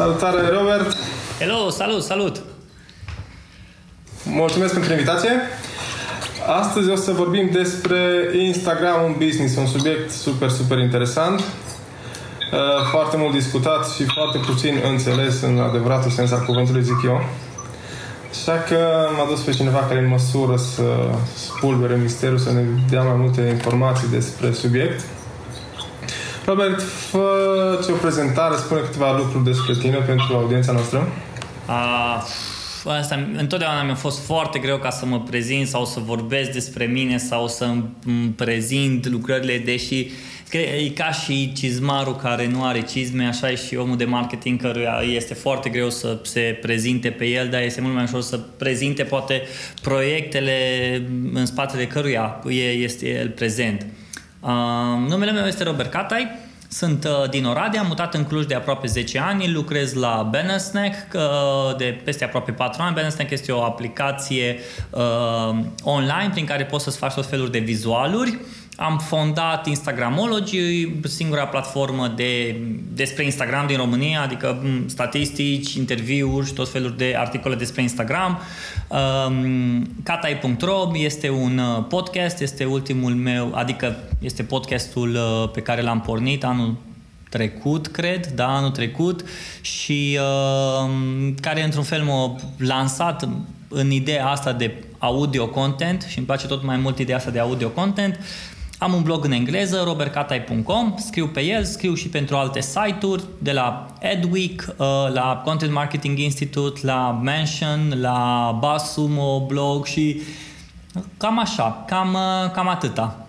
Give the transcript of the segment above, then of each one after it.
Salutare, Robert! Hello, salut, salut! Mulțumesc pentru invitație! Astăzi o să vorbim despre Instagram un business, un subiect super, super interesant, uh, foarte mult discutat și foarte puțin înțeles în adevăratul sens al cuvântului, zic eu. Așa că m-a dus pe cineva care e în măsură să spulbere misterul, să ne dea mai multe informații despre subiect. Robert, fă o prezentare, spune câteva lucruri despre tine pentru audiența noastră. Uh, asta, întotdeauna mi-a fost foarte greu ca să mă prezint sau să vorbesc despre mine sau să îmi prezint lucrările, deși e ca și cizmarul care nu are cizme, așa e și omul de marketing căruia este foarte greu să se prezinte pe el, dar este mult mai ușor să prezinte poate proiectele în spatele căruia este el prezent. Uh, numele meu este Robert Catai, sunt uh, din Oradea, am mutat în Cluj de aproape 10 ani, lucrez la Bannersnack uh, de peste aproape 4 ani. Bannersnack este o aplicație uh, online prin care poți să-ți faci tot felul de vizualuri. Am fondat Instagramology, singura platformă de, despre Instagram din România, adică statistici, interviuri și tot felul de articole despre Instagram. Um, Katai.ro este un uh, podcast, este ultimul meu, adică este podcastul uh, pe care l-am pornit anul trecut, cred, da, anul trecut și uh, care într-un fel m-a lansat în ideea asta de audio content și îmi place tot mai mult ideea asta de audio content am un blog în engleză, robertcatai.com, scriu pe el, scriu și pentru alte site-uri, de la Adweek, uh, la Content Marketing Institute, la Mention, la Basumo blog și cam așa, cam, uh, cam atâta.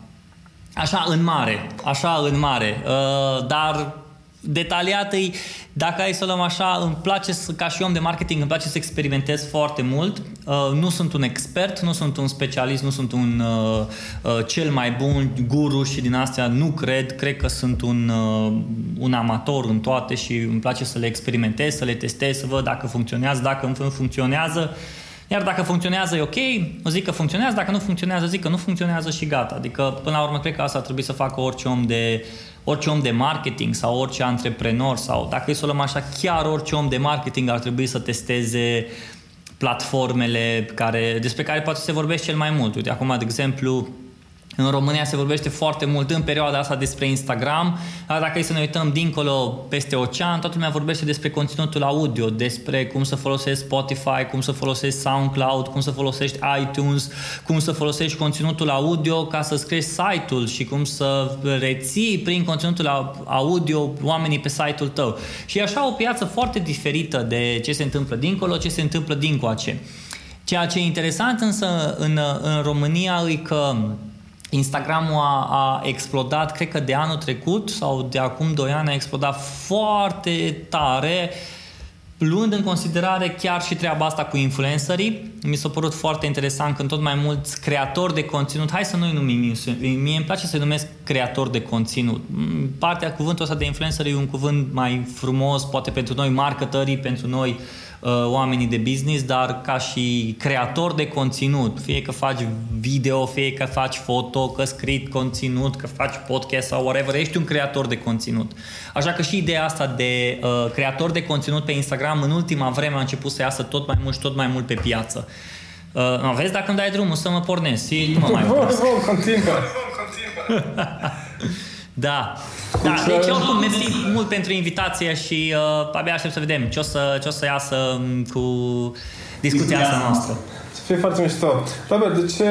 Așa în mare, așa în mare, uh, dar detaliat îi, dacă ai să o luăm așa, îmi place să, ca și om de marketing, îmi place să experimentez foarte mult. Uh, nu sunt un expert, nu sunt un specialist, nu sunt un uh, uh, cel mai bun guru și din astea nu cred. Cred că sunt un, uh, un amator în toate și îmi place să le experimentez, să le testez, să văd dacă funcționează, dacă nu funcționează. Iar dacă funcționează e ok, o zic că funcționează, dacă nu funcționează zic că nu funcționează și gata. Adică până la urmă cred că asta ar trebui să facă orice om de orice om de marketing sau orice antreprenor sau dacă e să o luăm așa, chiar orice om de marketing ar trebui să testeze platformele care, despre care poate se vorbește cel mai mult. Uite, acum, de exemplu, în România se vorbește foarte mult în perioada asta despre Instagram, dar dacă e să ne uităm dincolo peste ocean, toată lumea vorbește despre conținutul audio, despre cum să folosești Spotify, cum să folosești SoundCloud, cum să folosești iTunes, cum să folosești conținutul audio ca să crești site-ul și cum să reții prin conținutul audio oamenii pe site-ul tău. Și e așa o piață foarte diferită de ce se întâmplă dincolo, ce se întâmplă dincoace. Ceea ce e interesant însă în, în România e că Instagramul a, a explodat, cred că de anul trecut sau de acum 2 ani a explodat foarte tare, luând în considerare chiar și treaba asta cu influencerii. Mi s-a părut foarte interesant când tot mai mulți creatori de conținut, hai să nu-i numim, mie îmi place să-i numesc creator de conținut. Partea cuvântul ăsta de influencer e un cuvânt mai frumos, poate pentru noi marketării, pentru noi uh, Uh, oamenii de business, dar ca și creator de conținut, fie că faci video, fie că faci foto, că scrii conținut, că faci podcast sau whatever, ești un creator de conținut. Așa că și ideea asta de uh, creator de conținut pe Instagram în ultima vreme a început să iasă tot mai mult și tot mai mult pe piață. Uh, vezi dacă îmi dai drumul să mă pornesc și nu mă mai opresc. continuă. Da. Da, deci oricum, mersi mult pentru invitație și uh, abia aștept să vedem ce o să, ce o să iasă um, cu discuția asta noastră. Să fie foarte mișto. Robert, de ce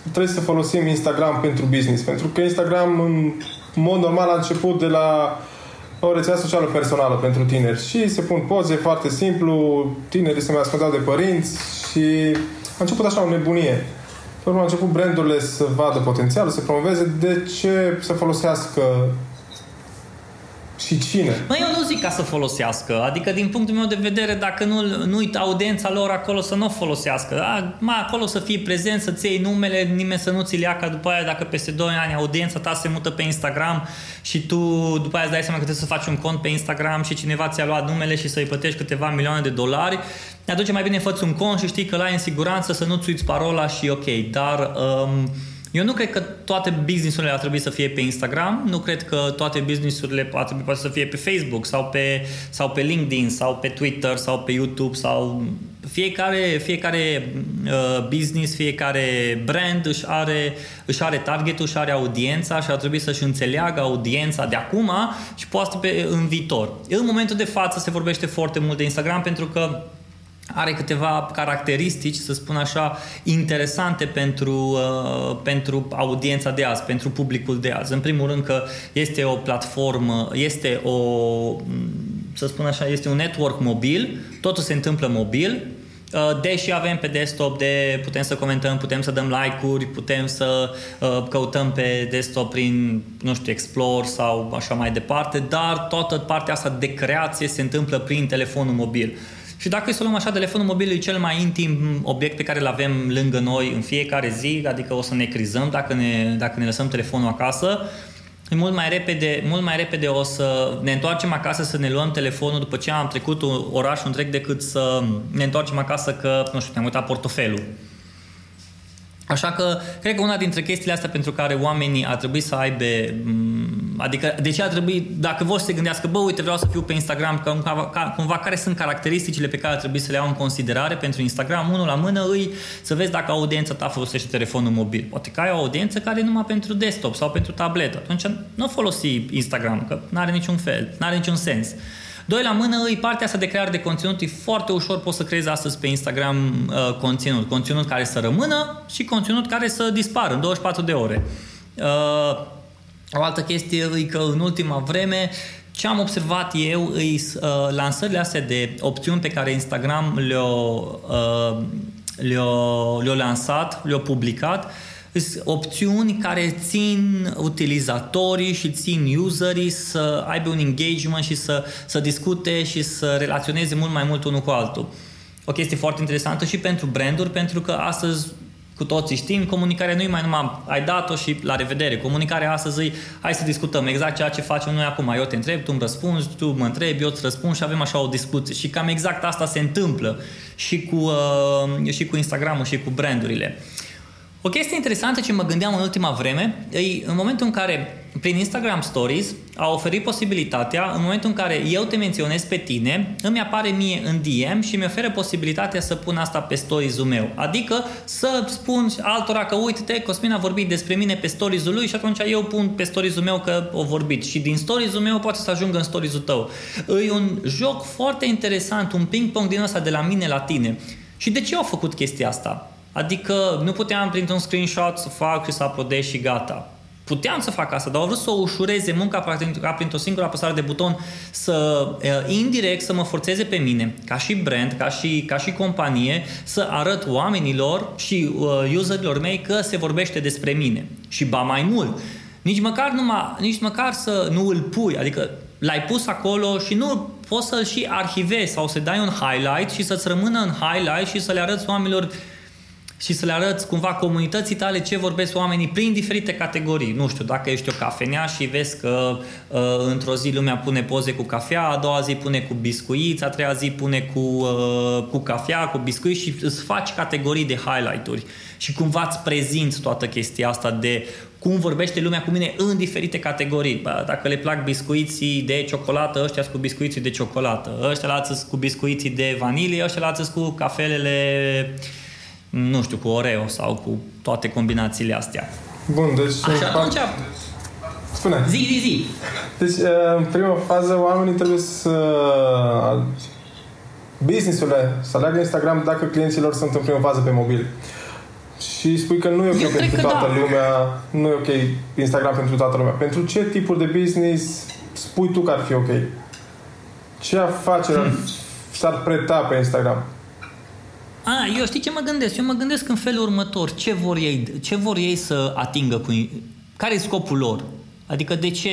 trebuie să folosim Instagram pentru business? Pentru că Instagram, în mod normal, a început de la o rețea socială personală pentru tineri și se pun poze foarte simplu, tinerii se mai ascultau de părinți și a început așa o nebunie. Pe urmă, au început brandurile să vadă potențialul, să promoveze. De ce să folosească și cine? Mă, eu nu zic ca să folosească. Adică, din punctul meu de vedere, dacă nu, nu uit audiența lor acolo să nu o folosească. Da? Mai acolo să fii prezent, să-ți iei numele, nimeni să nu-ți ia ca după aia, dacă peste 2 ani audiența ta se mută pe Instagram și tu după aia îți dai seama că trebuie să faci un cont pe Instagram și cineva ți-a luat numele și să-i plătești câteva milioane de dolari, atunci mai bine fă un cont și știi că l-ai în siguranță să nu-ți uiți parola și ok. Dar um, eu nu cred că toate businessurile ar trebui să fie pe Instagram, nu cred că toate businessurile ar trebui să fie pe Facebook sau pe, sau pe LinkedIn sau pe Twitter sau pe YouTube sau fiecare, fiecare uh, business, fiecare brand își are, își are targetul, își are audiența și ar trebui să-și înțeleagă audiența de acum și poate pe, în viitor. În momentul de față se vorbește foarte mult de Instagram pentru că are câteva caracteristici, să spun așa, interesante pentru, uh, pentru audiența de azi, pentru publicul de azi. În primul rând că este o platformă, este o, să spun așa, este un network mobil, totul se întâmplă mobil, uh, deși avem pe desktop de putem să comentăm, putem să dăm like-uri, putem să uh, căutăm pe desktop prin, nu știu, Explore sau așa mai departe, dar toată partea asta de creație se întâmplă prin telefonul mobil. Și dacă să luăm așa, telefonul mobil e cel mai intim obiect pe care îl avem lângă noi în fiecare zi, adică o să ne crizăm dacă ne, dacă ne lăsăm telefonul acasă, mult mai repede, mult mai repede o să ne întoarcem acasă să ne luăm telefonul după ce am trecut orașul întreg decât să ne întoarcem acasă că, nu știu, ne-am uitat portofelul. Așa că, cred că una dintre chestiile astea pentru care oamenii ar trebui să aibă, mm, adică de ce ar trebui, dacă vor să se gândească, bă, uite, vreau să fiu pe Instagram, că cumva, cumva care sunt caracteristicile pe care ar trebui să le iau în considerare pentru Instagram, unul la mână îi să vezi dacă audiența ta folosește telefonul mobil. Poate că ai o audiență care e numai pentru desktop sau pentru tabletă. Atunci nu folosi Instagram, că nu are niciun fel, nu are niciun sens. Doi la mână, îi partea asta de creare de conținut, e foarte ușor, poți să creezi astăzi pe Instagram uh, conținut. Conținut care să rămână și conținut care să dispară în 24 de ore. Uh, o altă chestie e că în ultima vreme ce am observat eu e uh, lansările astea de opțiuni pe care Instagram le-au, uh, le-au, le-au lansat, le-au publicat, uh, opțiuni care țin utilizatorii și țin userii să aibă un engagement și să, să discute și să relaționeze mult mai mult unul cu altul. O chestie foarte interesantă și pentru branduri, pentru că astăzi cu toții știm, comunicarea nu e mai numai ai dat-o și la revedere. Comunicarea astăzi e hai să discutăm exact ceea ce facem noi acum. Eu te întreb, tu îmi răspunzi, tu mă întrebi, eu îți răspund și avem așa o discuție. Și cam exact asta se întâmplă și cu, uh, și cu Instagram-ul și cu brandurile. O chestie interesantă ce mă gândeam în ultima vreme e în momentul în care prin Instagram Stories a oferit posibilitatea, în momentul în care eu te menționez pe tine, îmi apare mie în DM și mi oferă posibilitatea să pun asta pe stories-ul meu. Adică să spun altora că uite-te, Cosmin a vorbit despre mine pe stories-ul lui și atunci eu pun pe stories-ul meu că o vorbit. Și din stories-ul meu poate să ajungă în stories-ul tău. E un joc foarte interesant, un ping-pong din ăsta de la mine la tine. Și de ce au făcut chestia asta? Adică nu puteam printr-un screenshot să fac și să uploadez și gata. Puteam să fac asta, dar au vrut să o ușureze munca ca printr-o singură apăsare de buton să indirect să mă forțeze pe mine, ca și brand, ca și, ca și companie, să arăt oamenilor și uh, userilor mei că se vorbește despre mine. Și ba mai mult, nici măcar, numai, nici măcar să nu îl pui, adică l-ai pus acolo și nu poți să-l și arhivezi sau să dai un highlight și să-ți rămână în highlight și să le arăți oamenilor și să le arăți cumva comunității tale ce vorbesc oamenii prin diferite categorii. Nu știu, dacă ești o cafenea și vezi că uh, într-o zi lumea pune poze cu cafea, a doua zi pune cu biscuiți, a treia zi pune cu, uh, cu cafea, cu biscuiți și îți faci categorii de highlight-uri și cumva îți prezinți toată chestia asta de cum vorbește lumea cu mine în diferite categorii. Bă, dacă le plac biscuiții de ciocolată, ăștia cu biscuiții de ciocolată, ăștia la cu biscuiții de vanilie, ăștia la cu cafelele nu știu, cu Oreo sau cu toate combinațiile astea. Bun, deci... Așa, atunci... Spune. Zi, zi, zi. Deci, uh, în prima fază, oamenii trebuie să... Businessurile să aleagă Instagram dacă clienților sunt în prima fază pe mobil. Și spui că nu e ok Eu pentru toată da. lumea, nu e ok Instagram pentru toată lumea. Pentru ce tipuri de business spui tu că ar fi ok? Ce afaceri hmm. s-ar preta pe Instagram? A, eu știi ce mă gândesc? Eu mă gândesc în felul următor. Ce vor ei, ce vor ei să atingă cu... Care e scopul lor? Adică de ce,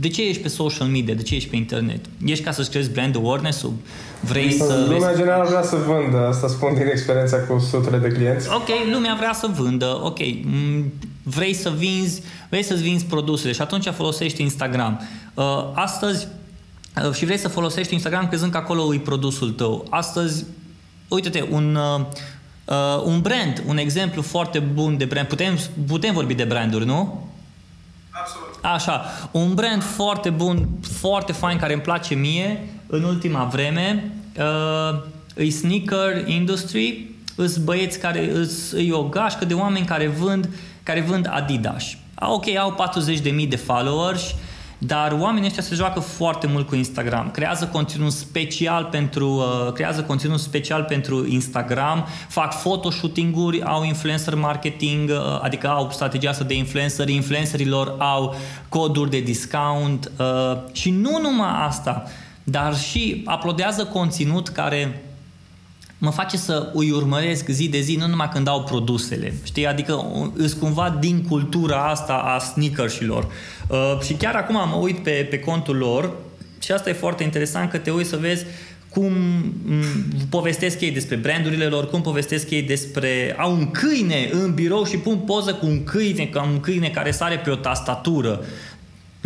de ce ești pe social media? De ce ești pe internet? Ești ca să-ți creezi brand awareness-ul? Vrei să... Lumea vezi... general vrea să vândă. Asta spun din experiența cu sutele de clienți. Ok, lumea vrea să vândă. Ok, vrei să vinzi, vrei să-ți vinzi produsele și atunci folosești Instagram. Uh, astăzi uh, și vrei să folosești Instagram crezând că acolo e produsul tău. Astăzi uite-te, un, uh, Uh, un brand, un exemplu foarte bun de brand. Putem, putem vorbi de branduri, nu? Absolut. Așa, un brand foarte bun, foarte fain, care îmi place mie în ultima vreme, uh, e Sneaker Industry, îs băieți care, îs, e o gașcă de oameni care vând, care vând Adidas. Ok, au 40.000 de followers, dar oamenii ăștia se joacă foarte mult cu Instagram. Creează conținut special pentru, uh, creează conținut special pentru Instagram, fac photoshooting-uri, au influencer marketing, uh, adică au strategia asta de influencer, influencerilor au coduri de discount uh, și nu numai asta, dar și uploadează conținut care mă face să îi urmăresc zi de zi, nu numai când au produsele, știi? Adică îs cumva din cultura asta a sneakersilor. Uh, și chiar acum mă uit pe, pe contul lor și asta e foarte interesant că te uiți să vezi cum povestesc ei despre brandurile lor, cum povestesc ei despre... Au un câine în birou și pun poză cu un câine, ca un câine care sare pe o tastatură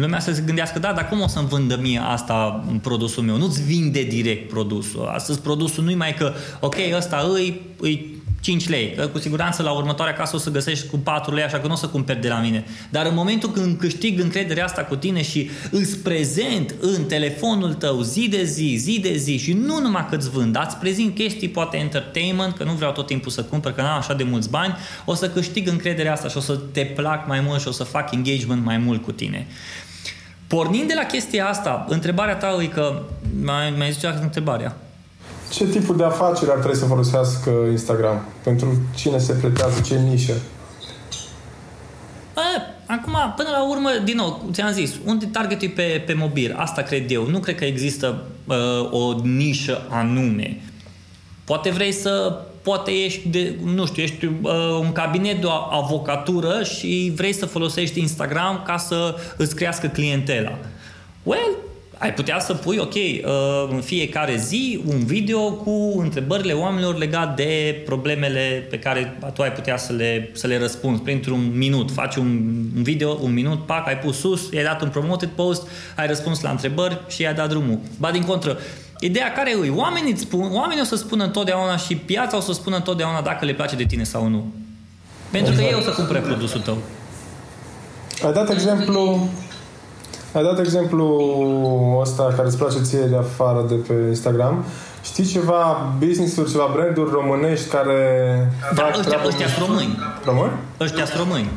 lumea să se gândească, da, dar cum o să-mi vândă mie asta în produsul meu? Nu-ți vinde direct produsul. Astăzi produsul nu-i mai că, ok, ăsta îi, îi 5 lei, că cu siguranță la următoarea casă o să găsești cu 4 lei, așa că nu o să cumperi de la mine. Dar în momentul când câștig încrederea asta cu tine și îți prezent în telefonul tău zi de zi, zi de zi și nu numai că îți vând, îți prezint chestii poate entertainment, că nu vreau tot timpul să cumpăr, că n-am așa de mulți bani, o să câștig încrederea asta și o să te plac mai mult și o să fac engagement mai mult cu tine. Pornind de la chestia asta, întrebarea ta e că mai, mai zicea întrebarea. Ce tipul de afaceri ar trebui să folosească Instagram? Pentru cine se pretează? Ce nișă? A, acum, până la urmă, din nou, ți-am zis, unde targetul e pe, pe mobil, asta cred eu. Nu cred că există uh, o nișă anume. Poate vrei să poate ești, de, nu știu, ești uh, un cabinet de o avocatură și vrei să folosești Instagram ca să îți crească clientela. Well, ai putea să pui, ok, uh, în fiecare zi un video cu întrebările oamenilor legat de problemele pe care tu ai putea să le, să le răspunzi printr-un minut. Faci un, un video, un minut, pac, ai pus sus, i-ai dat un promoted post, ai răspuns la întrebări și i-ai dat drumul. Ba din contră, Ideea care e, oamenii, îți spun, oamenii o să spună întotdeauna și piața o să spună întotdeauna dacă le place de tine sau nu. Pentru exact. că ei o să cumpere produsul tău. Ai dat exemplu ai dat exemplu ăsta care îți place ție de afară de pe Instagram. Știi ceva business-uri, ceva branduri românești care da, fac ăștia, ăștia sunt români. Români? Ăștia sunt români.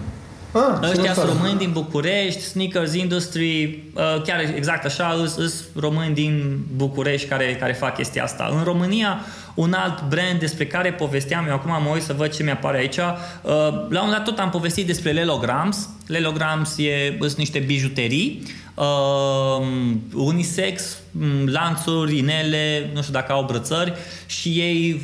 Ah, Ăștia sunt români din București, Sneakers Industry, uh, chiar exact așa, sunt români din București care, care fac chestia asta. În România, un alt brand despre care povesteam, eu acum mă uit să văd ce mi-apare aici, uh, la un dat tot am povestit despre Lelograms. Lelograms e, sunt niște bijuterii, uh, unisex, lanțuri, inele, nu știu dacă au brățări și ei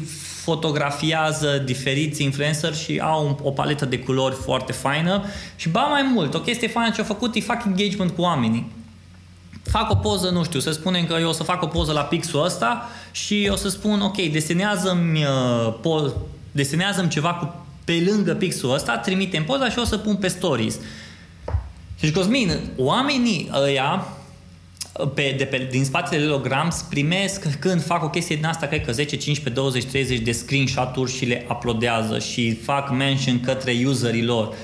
fotografiază diferiți influencer și au o paletă de culori foarte faină și ba mai mult, o chestie faină ce au făcut, e fac engagement cu oamenii. Fac o poză, nu știu, să spunem că eu o să fac o poză la pixul ăsta și o să spun, ok, desenează-mi, uh, po- desenează-mi ceva cu, pe lângă pixul ăsta, trimite poza și o să pun pe stories. Și Cosmin, oamenii ăia pe, de pe, din spatele Lograms primesc când fac o chestie din asta, cred că 10, 15, 20, 30 de screenshot-uri și le uploadează și fac mention către userii lor.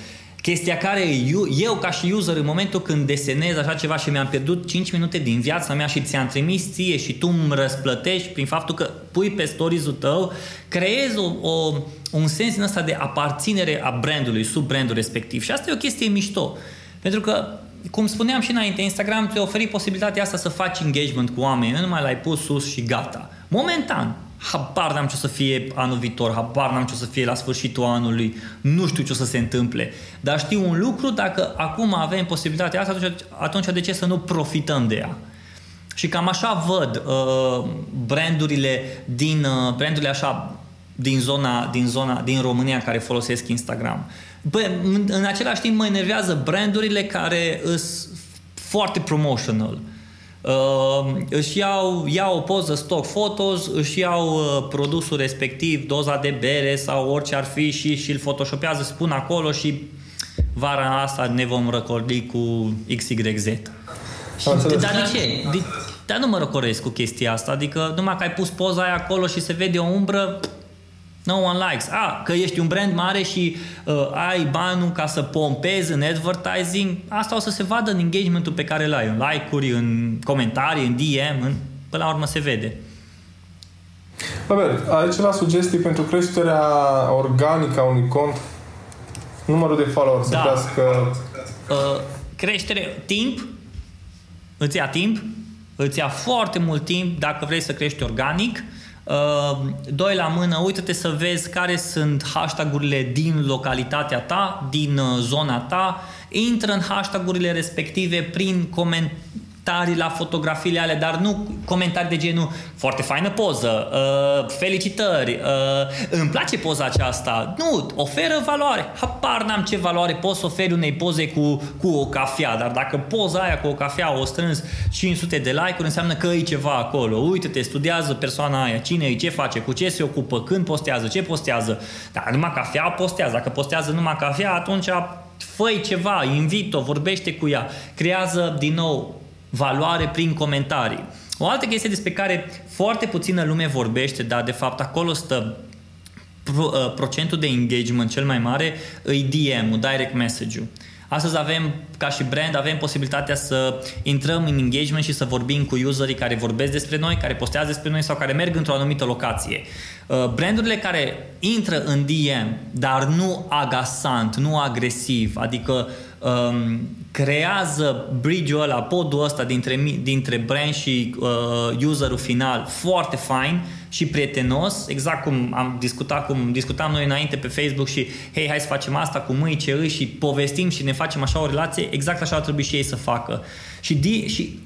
Chestia care eu, eu ca și user în momentul când desenez așa ceva și mi-am pierdut 5 minute din viața mea și ți-am trimis ție și tu îmi răsplătești prin faptul că pui pe stories-ul tău, creezi o, o, un sens din ăsta de aparținere a brandului, sub brandul respectiv. Și asta e o chestie mișto. Pentru că cum spuneam și înainte, Instagram ți-a oferit posibilitatea asta să faci engagement cu oameni, nu numai l-ai pus sus și gata. Momentan, habar n-am ce o să fie anul viitor, habar n-am ce o să fie la sfârșitul anului, nu știu ce o să se întâmple. Dar știu un lucru, dacă acum avem posibilitatea asta, atunci, atunci de ce să nu profităm de ea? Și cam așa văd uh, brandurile din uh, brandurile așa din zona, din zona din România care folosesc Instagram. Bă, în același timp mă enervează brandurile care sunt foarte promotional. Uh, își iau, iau o poză stock photos, își iau uh, produsul respectiv, doza de bere sau orice ar fi și, și îl photoshopează, spun acolo și vara asta ne vom răcordi cu XYZ. Și, dar de ce? De, dar nu mă răcoresc cu chestia asta, adică numai că ai pus poza aia acolo și se vede o umbră, No one likes. Ah, că ești un brand mare și uh, ai banul ca să pompezi în advertising, asta o să se vadă în engagementul pe care îl ai, în like-uri, în comentarii, în DM, în, până la urmă se vede. Robert, ai ceva sugestii pentru creșterea organică a unui cont? Numărul de followers da. să crească... Uh, creștere, timp, îți ia timp, îți ia foarte mult timp dacă vrei să crești organic. Uh, doi la mână, uite-te să vezi care sunt hashtagurile din localitatea ta, din uh, zona ta, intră în hashtagurile respective prin comentarii comentarii la fotografiile alea, dar nu comentarii de genul foarte faină poză, uh, felicitări, uh, îmi place poza aceasta. Nu, oferă valoare. Hapar n-am ce valoare poți să oferi unei poze cu, cu o cafea, dar dacă poza aia cu o cafea o strâns 500 de like-uri, înseamnă că e ceva acolo. Uite-te, studiază persoana aia, cine e, ce face, cu ce se ocupă, când postează, ce postează. Dar numai cafea postează. Dacă postează numai cafea, atunci fă ceva, invit-o, vorbește cu ea, creează din nou valoare prin comentarii. O altă chestie despre care foarte puțină lume vorbește, dar de fapt acolo stă uh, procentul de engagement cel mai mare, îi DM-ul, direct message-ul. Astăzi avem, ca și brand, avem posibilitatea să intrăm în engagement și să vorbim cu userii care vorbesc despre noi, care postează despre noi sau care merg într-o anumită locație. Uh, brandurile care intră în DM, dar nu agasant, nu agresiv, adică um, creează bridge-ul ăla, podul ăsta dintre, dintre brand și uh, userul final foarte fain și prietenos, exact cum am discutat, cum discutam noi înainte pe Facebook și hei, hai să facem asta cu mâini ce își și povestim și ne facem așa o relație, exact așa ar trebui și ei să facă. Și, di, și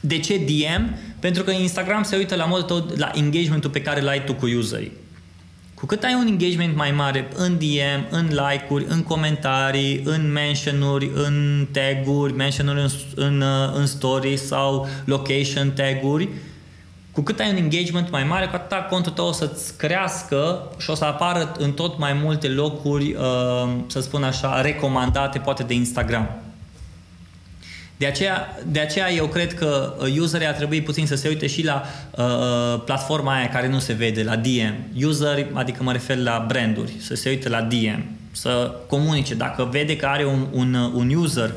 de ce DM? Pentru că Instagram se uită la modul tot la engagementul pe care l-ai tu cu userii. Cu cât ai un engagement mai mare în DM, în like-uri, în comentarii, în mention-uri, în tag-uri, mention-uri în, în, uh, în stories sau location tag-uri, cu cât ai un engagement mai mare, cu atât contul tău o să-ți crească și o să apară în tot mai multe locuri, uh, să spun așa, recomandate poate de Instagram. De aceea, de aceea eu cred că uh, userii ar trebui puțin să se uite și la uh, uh platforma aia care nu se vede, la DM. User, adică mă refer la branduri, să se uite la DM, să comunice. Dacă vede că are un, un, uh, un user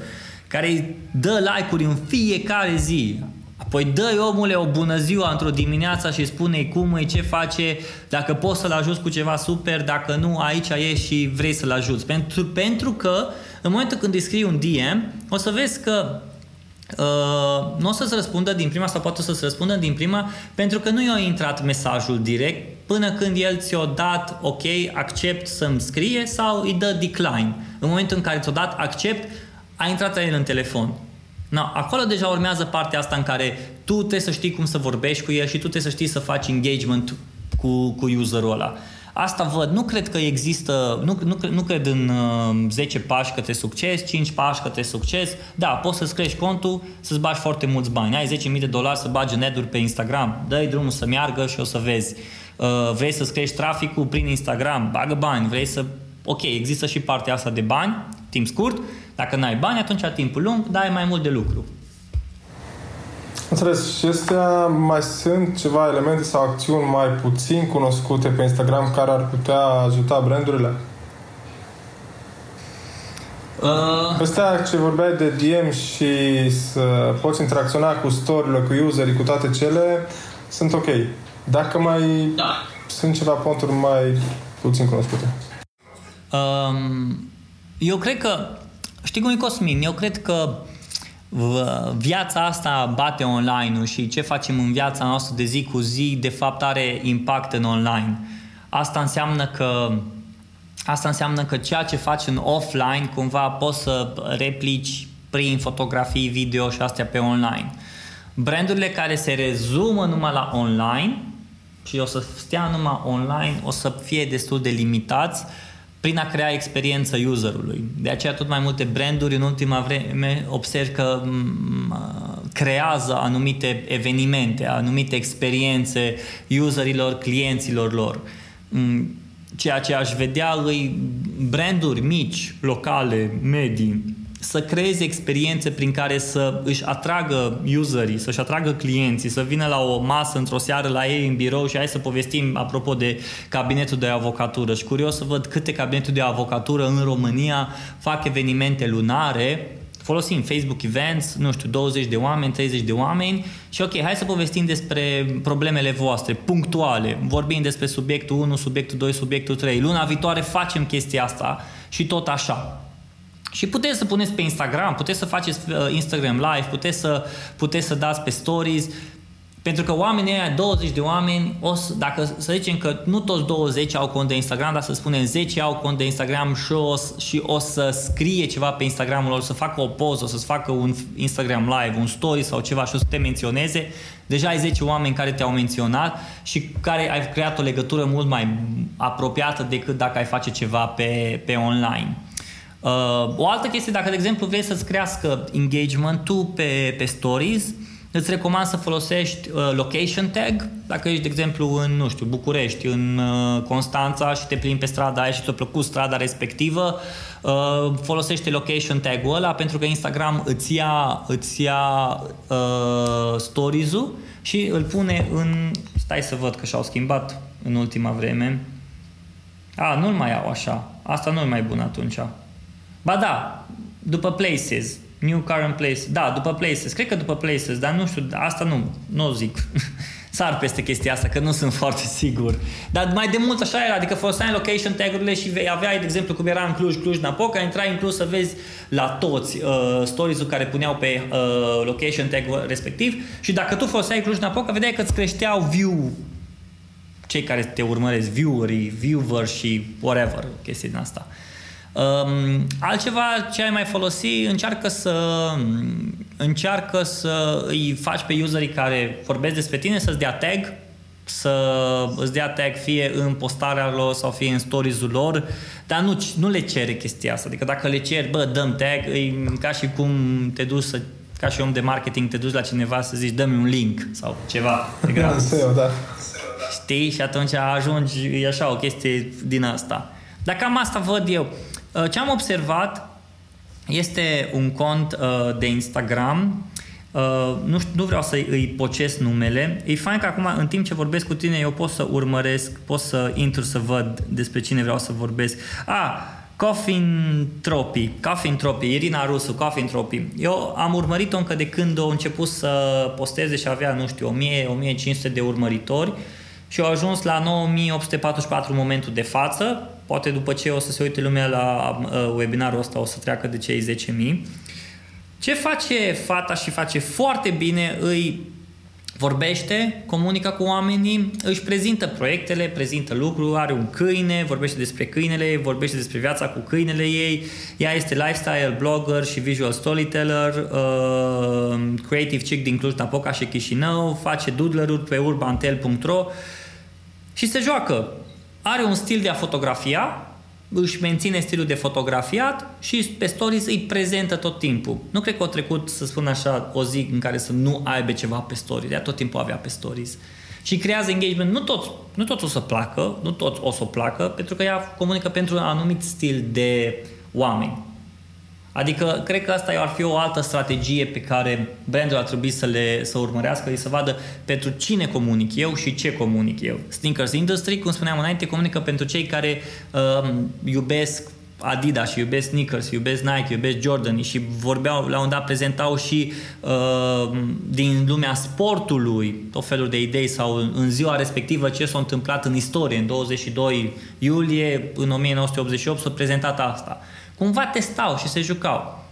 care dă like-uri în fiecare zi, Apoi dă omule o bună ziua într-o dimineață și spune cum e, ce face, dacă poți să-l ajuți cu ceva super, dacă nu, aici ești și vrei să-l ajuți. Pentru, pentru că în momentul când îi scrii un DM, o să vezi că Uh, nu o să-ți răspundă din prima sau poate să-ți răspundă din prima pentru că nu i-a intrat mesajul direct până când el ți-a dat ok, accept să-mi scrie sau îi dă decline. În momentul în care ți-a dat accept, a intrat el în telefon. No, acolo deja urmează partea asta în care tu trebuie să știi cum să vorbești cu el și tu trebuie să știi să faci engagement cu, cu userul ăla. Asta văd. Nu cred că există, nu, nu, nu cred în uh, 10 pași către succes, 5 pași către succes. Da, poți să-ți crești contul, să-ți bagi foarte mulți bani. Ai 10.000 de dolari să bagi în ad pe Instagram, dă-i drumul să meargă și o să vezi. Uh, vrei să-ți crești traficul prin Instagram, bagă bani, vrei să... Ok, există și partea asta de bani, timp scurt. Dacă n-ai bani, atunci timpul lung, dai mai mult de lucru. Înțeles. Și astea mai sunt ceva elemente sau acțiuni mai puțin cunoscute pe Instagram care ar putea ajuta brandurile? Uh... Astea ce vorbeai de DM și să poți interacționa cu story cu userii, cu toate cele, sunt ok. Dacă mai da. sunt ceva ponturi mai puțin cunoscute. Um, eu cred că, știi cum e Cosmin, eu cred că viața asta bate online-ul și ce facem în viața noastră de zi cu zi, de fapt are impact în online. Asta înseamnă că Asta înseamnă că ceea ce faci în offline cumva poți să replici prin fotografii, video și astea pe online. Brandurile care se rezumă numai la online și o să stea numai online o să fie destul de limitați uh, prin a crea experiența userului. De aceea tot mai multe branduri în ultima vreme observ că creează anumite evenimente, anumite experiențe userilor, clienților lor. Ceea ce aș vedea îi branduri mici, locale, medii, să creeze experiențe prin care să își atragă userii, să-și atragă clienții, să vină la o masă într-o seară la ei în birou și hai să povestim apropo de cabinetul de avocatură. Și curios să văd câte cabinete de avocatură în România fac evenimente lunare folosim Facebook Events, nu știu, 20 de oameni, 30 de oameni și ok, hai să povestim despre problemele voastre, punctuale, vorbim despre subiectul 1, subiectul 2, subiectul 3. Luna viitoare facem chestia asta și tot așa. Și puteți să puneți pe Instagram, puteți să faceți uh, Instagram Live, puteți să, puteți să dați pe stories, pentru că oamenii ăia, 20 de oameni, o să, dacă să zicem că nu toți 20 au cont de Instagram, dar să spunem 10 au cont de Instagram și o, și o să scrie ceva pe Instagramul lor, să facă o poză, o să-ți facă un Instagram live, un story sau ceva și o să te menționeze, deja ai 10 oameni care te-au menționat și care ai creat o legătură mult mai apropiată decât dacă ai face ceva pe, pe online. Uh, o altă chestie, dacă de exemplu vrei să-ți crească engagement-ul pe, pe stories, îți recomand să folosești uh, location tag, dacă ești, de exemplu, în, nu știu, București, în uh, Constanța și te plimbi pe strada aia și ți-a plăcut strada respectivă, uh, folosește location tag-ul ăla pentru că Instagram îți ia, îți ia uh, stories-ul și îl pune în... Stai să văd că și-au schimbat în ultima vreme. A, nu-l mai au așa. Asta nu e mai bun atunci. Ba da, după places. New current place. Da, după places. Cred că după places, dar nu știu, asta nu, nu zic. Sar peste chestia asta, că nu sunt foarte sigur. Dar mai de mult așa era, adică foloseai location tag-urile și aveai, de exemplu, cum era în Cluj, Cluj-Napoca, intrai în Cluj să vezi la toți uh, stories-ul care puneau pe uh, location tag respectiv și dacă tu foloseai Cluj-Napoca, vedeai că îți creșteau view cei care te urmăresc, viewerii, viewer și whatever, chestii din asta. Uh, Um, altceva ce ai mai folosi, încearcă să încearcă să îi faci pe userii care vorbesc despre tine să-ți dea tag, să îți dea tag fie în postarea lor sau fie în stories-ul lor, dar nu, nu le cere chestia asta. Adică dacă le ceri, bă, dăm tag, e ca și cum te duci să ca și om de marketing, te duci la cineva să zici, dă-mi un link sau ceva de gratis. da. Știi? Și atunci ajungi, e așa o chestie din asta. Dar cam asta văd eu. Uh, ce am observat este un cont uh, de Instagram Uh, nu, știu, nu vreau să îi pocesc numele. E fain că acum, în timp ce vorbesc cu tine, eu pot să urmăresc, pot să intru să văd despre cine vreau să vorbesc. Ah, Coffin Tropi, Coffin Tropi, Irina Rusu, Coffin Tropi. Eu am urmărit-o încă de când a început să posteze și avea, nu știu, 1000-1500 de urmăritori și au ajuns la 9844 în momentul de față Poate după ce o să se uite lumea la uh, webinarul ăsta o să treacă de cei 10.000. Ce face fata și face foarte bine, îi vorbește, comunică cu oamenii, își prezintă proiectele, prezintă lucruri, are un câine, vorbește despre câinele, vorbește despre viața cu câinele ei, ea este lifestyle blogger și visual storyteller, uh, creative chick din Cluj-Napoca și Chișinău, face doodler-uri pe urbantel.ro și se joacă are un stil de a fotografia, își menține stilul de fotografiat și pe stories îi prezentă tot timpul. Nu cred că a trecut, să spun așa, o zi în care să nu aibă ceva pe stories. Ea tot timpul avea pe stories. Și creează engagement. Nu tot, nu tot o să placă, nu tot o să o placă, pentru că ea comunică pentru un anumit stil de oameni. Adică, cred că asta ar fi o altă strategie pe care brandul ar trebui să le să urmărească, să vadă pentru cine comunic eu și ce comunic eu. Sneakers Industry, cum spuneam înainte, comunică pentru cei care uh, iubesc Adidas și iubesc sneakers, iubesc Nike, iubesc Jordan și vorbeau, la un dat prezentau și uh, din lumea sportului tot felul de idei sau în ziua respectivă ce s-a întâmplat în istorie, în 22 iulie, în 1988 s-a prezentat asta cumva testau și se jucau.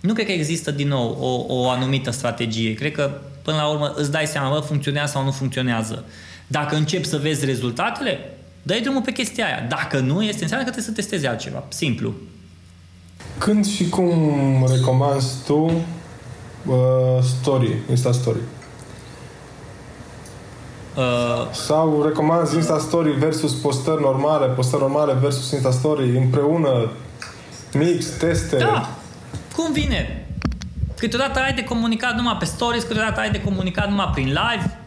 Nu cred că există din nou o, o anumită strategie. Cred că până la urmă îți dai seama, bă, funcționează sau nu funcționează. Dacă începi să vezi rezultatele, dai drumul pe chestia aia. Dacă nu, este înseamnă că trebuie să testezi altceva. Simplu. Când și cum recomanzi tu uh, story, Insta Story? Uh, Sau recomanzi Insta Story versus postări normale, postări normale versus Insta Story împreună Mix, teste. Da, cum vine. Câteodată ai de comunicat numai pe stories, câteodată ai de comunicat numai prin live.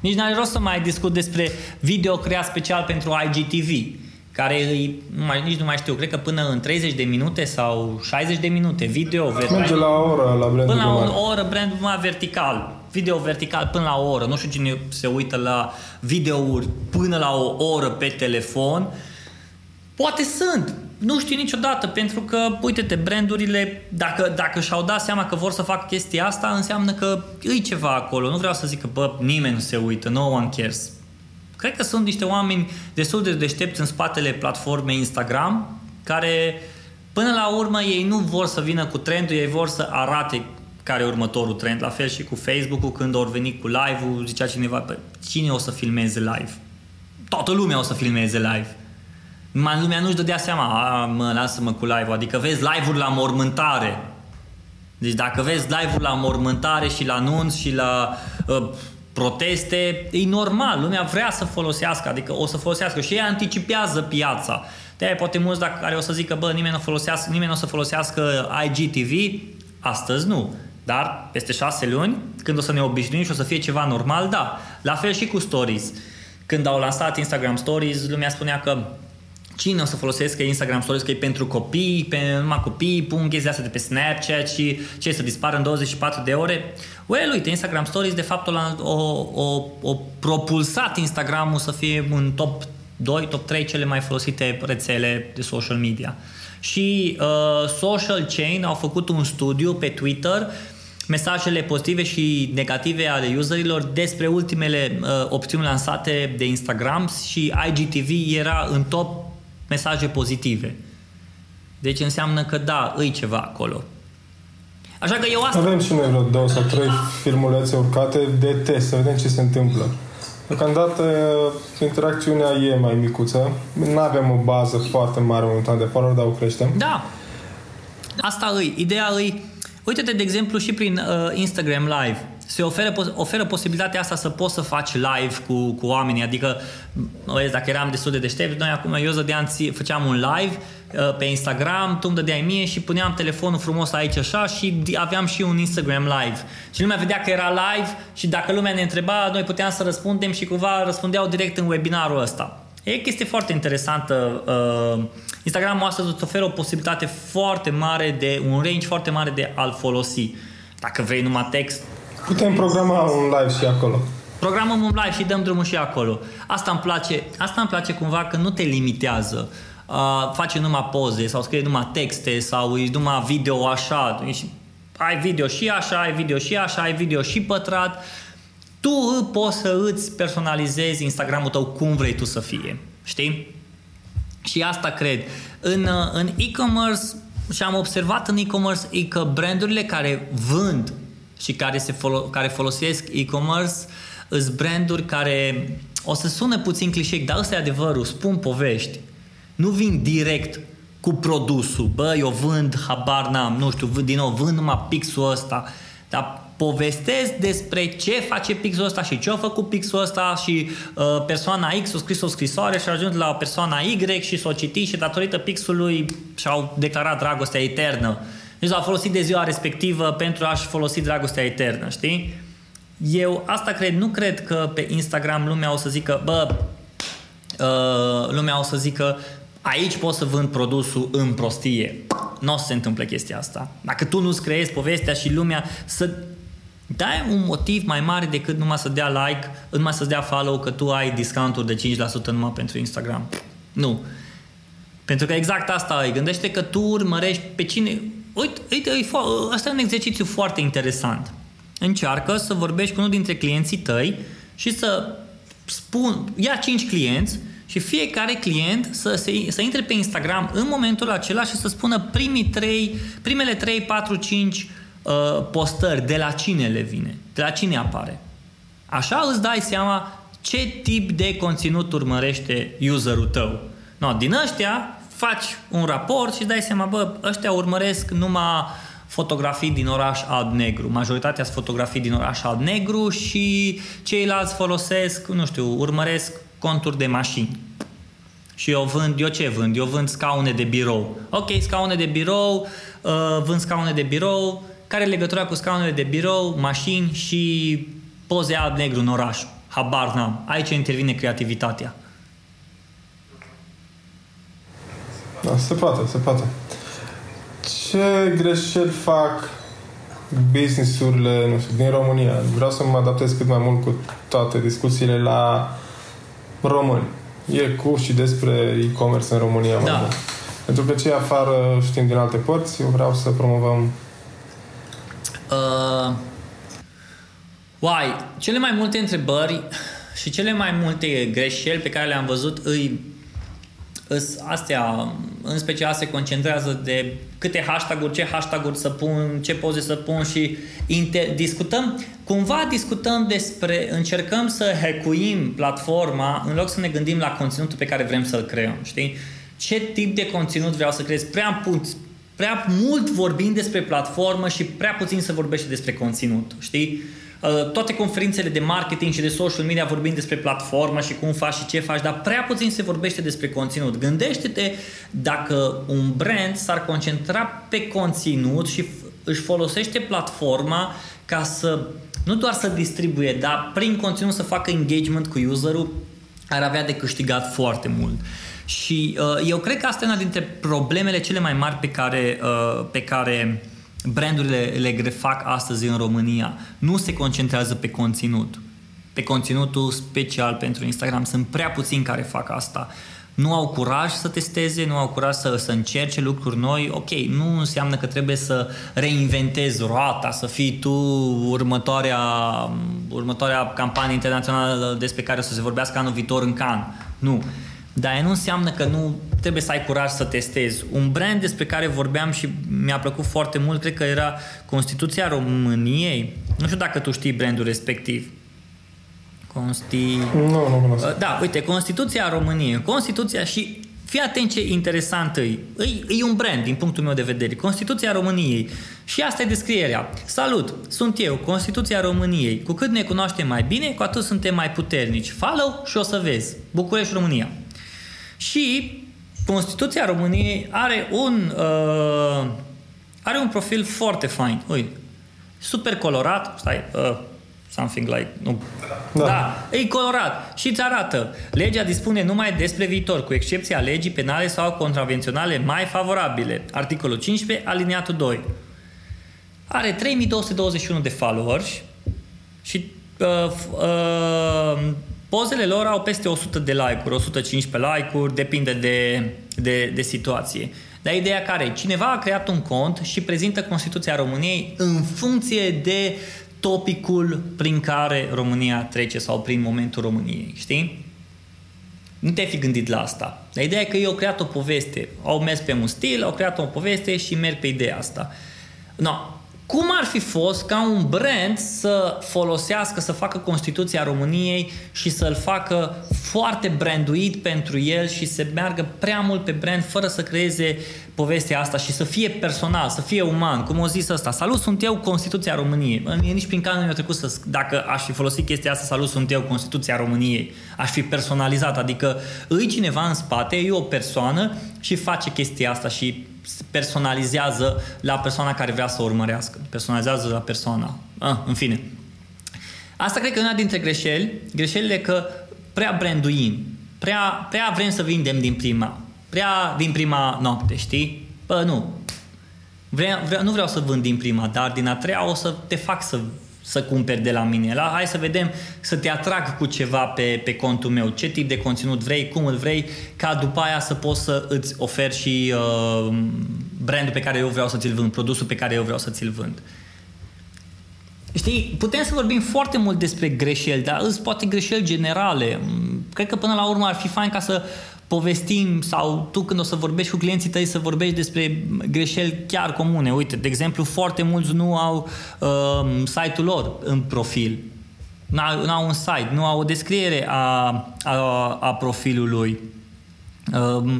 Nici n-are rost să mai discut despre video creat special pentru IGTV. care îi, nu mai, nici nu mai știu, cred că până în 30 de minute sau 60 de minute, video vertical. Merge la o oră la brandul Până la o oră brand mai vertical, video vertical până la o oră. Nu știu cine se uită la videouri până la o oră pe telefon. Poate sunt, nu știu niciodată, pentru că, uite-te, brandurile, dacă, dacă și-au dat seama că vor să facă chestia asta, înseamnă că îi ceva acolo. Nu vreau să zic că, bă, nimeni nu se uită, no one cares. Cred că sunt niște oameni destul de deștepți în spatele platformei Instagram, care, până la urmă, ei nu vor să vină cu trendul, ei vor să arate care e următorul trend. La fel și cu Facebook-ul, când au venit cu live-ul, zicea cineva, cine o să filmeze live? Toată lumea o să filmeze live. Mai lumea nu-și dădea seama, a, mă, lasă-mă cu live adică vezi live-uri la mormântare. Deci dacă vezi live-uri la mormântare și la anunț și la uh, proteste, e normal, lumea vrea să folosească, adică o să folosească și ei anticipează piața. de aia poate mulți dacă care o să zică, bă, nimeni nu, folosească, nimeni nu o să folosească IGTV, astăzi nu. Dar peste șase luni, când o să ne obișnuim și o să fie ceva normal, da. La fel și cu stories. Când au lansat Instagram Stories, lumea spunea că cine o să folosească Instagram Stories, că e pentru copii, pe numai copii, pun chestia asta de pe Snapchat și ce să dispară în 24 de ore. Well, uite, Instagram Stories de fapt o, o, o, o propulsat Instagramul să fie în top 2, top 3 cele mai folosite rețele de social media. Și uh, Social Chain au făcut un studiu pe Twitter mesajele pozitive și negative ale userilor despre ultimele uh, opțiuni lansate de Instagram și IGTV era în top mesaje pozitive. Deci înseamnă că da, îi ceva acolo. Așa că eu asta... Avem și noi vreo două sau trei filmulețe urcate de test, să vedem ce se întâmplă. Deocamdată interacțiunea e mai micuță. Nu avem o bază foarte mare momentan de follower, dar o creștem. Da. Asta îi. Ideea îi... Uite-te, de exemplu, și prin uh, Instagram Live se oferă, oferă posibilitatea asta să poți să faci live cu, cu oamenii, adică noi, dacă eram destul de deștept, noi acum, eu zădeam, făceam un live uh, pe Instagram, tu îmi dădeai mie și puneam telefonul frumos aici așa și aveam și un Instagram live. Și lumea vedea că era live și dacă lumea ne întreba, noi puteam să răspundem și cumva răspundeau direct în webinarul ăsta. E chestie foarte interesantă. Uh, Instagramul astăzi îți oferă o posibilitate foarte mare de, un range foarte mare de a-l folosi. Dacă vrei numai text, Putem programa un live și acolo. Programăm un live și dăm drumul și acolo. Asta îmi place, asta îmi place cumva că nu te limitează. Uh, face numai poze sau scrie numai texte sau e numai video așa. Ai video și așa, ai video și așa, ai video și pătrat. Tu poți să îți personalizezi Instagramul tău cum vrei tu să fie. Știi? Și asta cred. În, în e-commerce și am observat în e-commerce e că brandurile care vând și care, se folo- care folosesc e-commerce sunt branduri care o să sună puțin clișeic, dar ăsta e adevărul, spun povești. Nu vin direct cu produsul. Bă, eu vând, habar n-am, nu știu, vând, din nou, vând numai pixul ăsta. Dar povestesc despre ce face pixul ăsta și ce a făcut pixul ăsta și uh, persoana X a scris o scrisoare și a ajuns la persoana Y și s-o citit și datorită pixului și-au declarat dragostea eternă. Deci l-a folosit de ziua respectivă pentru a-și folosi dragostea eternă, știi? Eu asta cred, nu cred că pe Instagram lumea o să zică, bă, uh, lumea o să zică, aici pot să vând produsul în prostie. Nu o să se întâmple chestia asta. Dacă tu nu-ți creezi povestea și lumea să dai un motiv mai mare decât numai să dea like, numai să dea follow că tu ai discounturi de 5% numai pentru Instagram. Nu. Pentru că exact asta e. Gândește că tu urmărești pe cine uite, uite asta e un exercițiu foarte interesant. Încearcă să vorbești cu unul dintre clienții tăi și să spun, ia cinci clienți și fiecare client să, să, să intre pe Instagram în momentul acela și să spună primii 3, primele 3, 4, 5 uh, postări, de la cine le vine, de la cine apare. Așa îți dai seama ce tip de conținut urmărește userul tău. No, din ăștia, faci un raport și dai seama, bă, ăștia urmăresc numai fotografii din oraș alb-negru. Majoritatea sunt fotografii din oraș alb-negru și ceilalți folosesc, nu știu, urmăresc conturi de mașini. Și eu vând, eu ce vând? Eu vând scaune de birou. Ok, scaune de birou, uh, vând scaune de birou. Care e legătura cu scaunele de birou, mașini și poze alb-negru în oraș? Habar n-am. Aici intervine creativitatea. Da, se poate, se poate. Ce greșeli fac businessurile, nu știu, din România? Vreau să mă adaptez cât mai mult cu toate discuțiile la români. E cu și despre e-commerce în România. Da. Mai Pentru că ce afară știm din alte părți, eu vreau să promovăm Uh, uai, cele mai multe întrebări și cele mai multe greșeli pe care le-am văzut îi, îs, astea, în special se concentrează de câte hashtag-uri, ce hashtag-uri să pun, ce poze să pun și inter- discutăm, cumva discutăm despre, încercăm să hackuim platforma în loc să ne gândim la conținutul pe care vrem să-l creăm, știi? Ce tip de conținut vreau să creez? Prea, pu- prea mult vorbim despre platformă și prea puțin se vorbește despre conținut, știi? Uh, toate conferințele de marketing și de social media vorbim despre platformă și cum faci și ce faci, dar prea puțin se vorbește despre conținut. Gândește-te dacă un brand s-ar concentra pe conținut și își folosește platforma ca să nu doar să distribuie, dar prin conținut să facă engagement cu userul, ar avea de câștigat foarte mult. Și uh, eu cred că asta e una dintre problemele cele mai mari pe care, uh, pe care brandurile le fac astăzi în România. Nu se concentrează pe conținut. Pe conținutul special pentru Instagram. Sunt prea puțini care fac asta. Nu au curaj să testeze, nu au curaj să, să încerce lucruri noi. Ok, nu înseamnă că trebuie să reinventezi roata, să fii tu următoarea, următoarea campanie internațională despre care o să se vorbească anul viitor în Cannes. Nu dar nu înseamnă că nu trebuie să ai curaj să testezi. Un brand despre care vorbeam și mi-a plăcut foarte mult, cred că era Constituția României. Nu știu dacă tu știi brandul respectiv. Consti... Nu, nu cunosc. Da, uite, Constituția României. Constituția și Fii atent ce interesant e. e. E un brand din punctul meu de vedere. Constituția României. Și asta e descrierea. Salut, sunt eu, Constituția României. Cu cât ne cunoaștem mai bine, cu atât suntem mai puternici. Follow și o să vezi. București, România. Și Constituția României are un, uh, are un profil foarte fain. Uite, super colorat, stai, uh, something like, nu. Da. da, e colorat și îți arată. Legea dispune numai despre viitor, cu excepția legii penale sau contravenționale mai favorabile. Articolul 15, aliniatul 2. Are 3221 de followers și uh, uh, Pozele lor au peste 100 de like-uri, 115 like-uri, depinde de, de, de situație. Dar ideea care? Cineva a creat un cont și prezintă Constituția României în funcție de topicul prin care România trece sau prin momentul României, știi? Nu te-ai fi gândit la asta. Dar ideea e că eu au creat o poveste. Au mers pe un stil, au creat o poveste și merg pe ideea asta. No, cum ar fi fost ca un brand să folosească, să facă Constituția României și să-l facă foarte branduit pentru el și să meargă prea mult pe brand fără să creeze povestea asta și să fie personal, să fie uman, cum o zis ăsta. Salut, sunt eu Constituția României. Nici prin care nu mi-a trecut să, dacă aș fi folosit chestia asta, salut, sunt eu Constituția României. Aș fi personalizat, adică îi cineva în spate, e o persoană și face chestia asta și personalizează la persoana care vrea să o urmărească. Personalizează la persoana. Ah, în fine. Asta cred că e una dintre greșeli. Greșelile că prea branduim. Prea, prea vrem să vindem din prima. Prea din prima noapte, știi? Bă, nu. Vre, vre, nu vreau să vând din prima, dar din a treia o să te fac să să cumperi de la mine. La, hai să vedem, să te atrag cu ceva pe, pe contul meu. Ce tip de conținut vrei, cum îl vrei, ca după aia să poți să îți oferi și uh, brandul pe care eu vreau să ți-l vând, produsul pe care eu vreau să ți-l vând. Știi, putem să vorbim foarte mult despre greșeli, dar îți poate greșeli generale. Cred că până la urmă ar fi fain ca să povestim sau tu când o să vorbești cu clienții tăi să vorbești despre greșeli chiar comune. Uite, de exemplu, foarte mulți nu au uh, site-ul lor în profil. Nu au un site, nu au o descriere a, a, a profilului. Uh,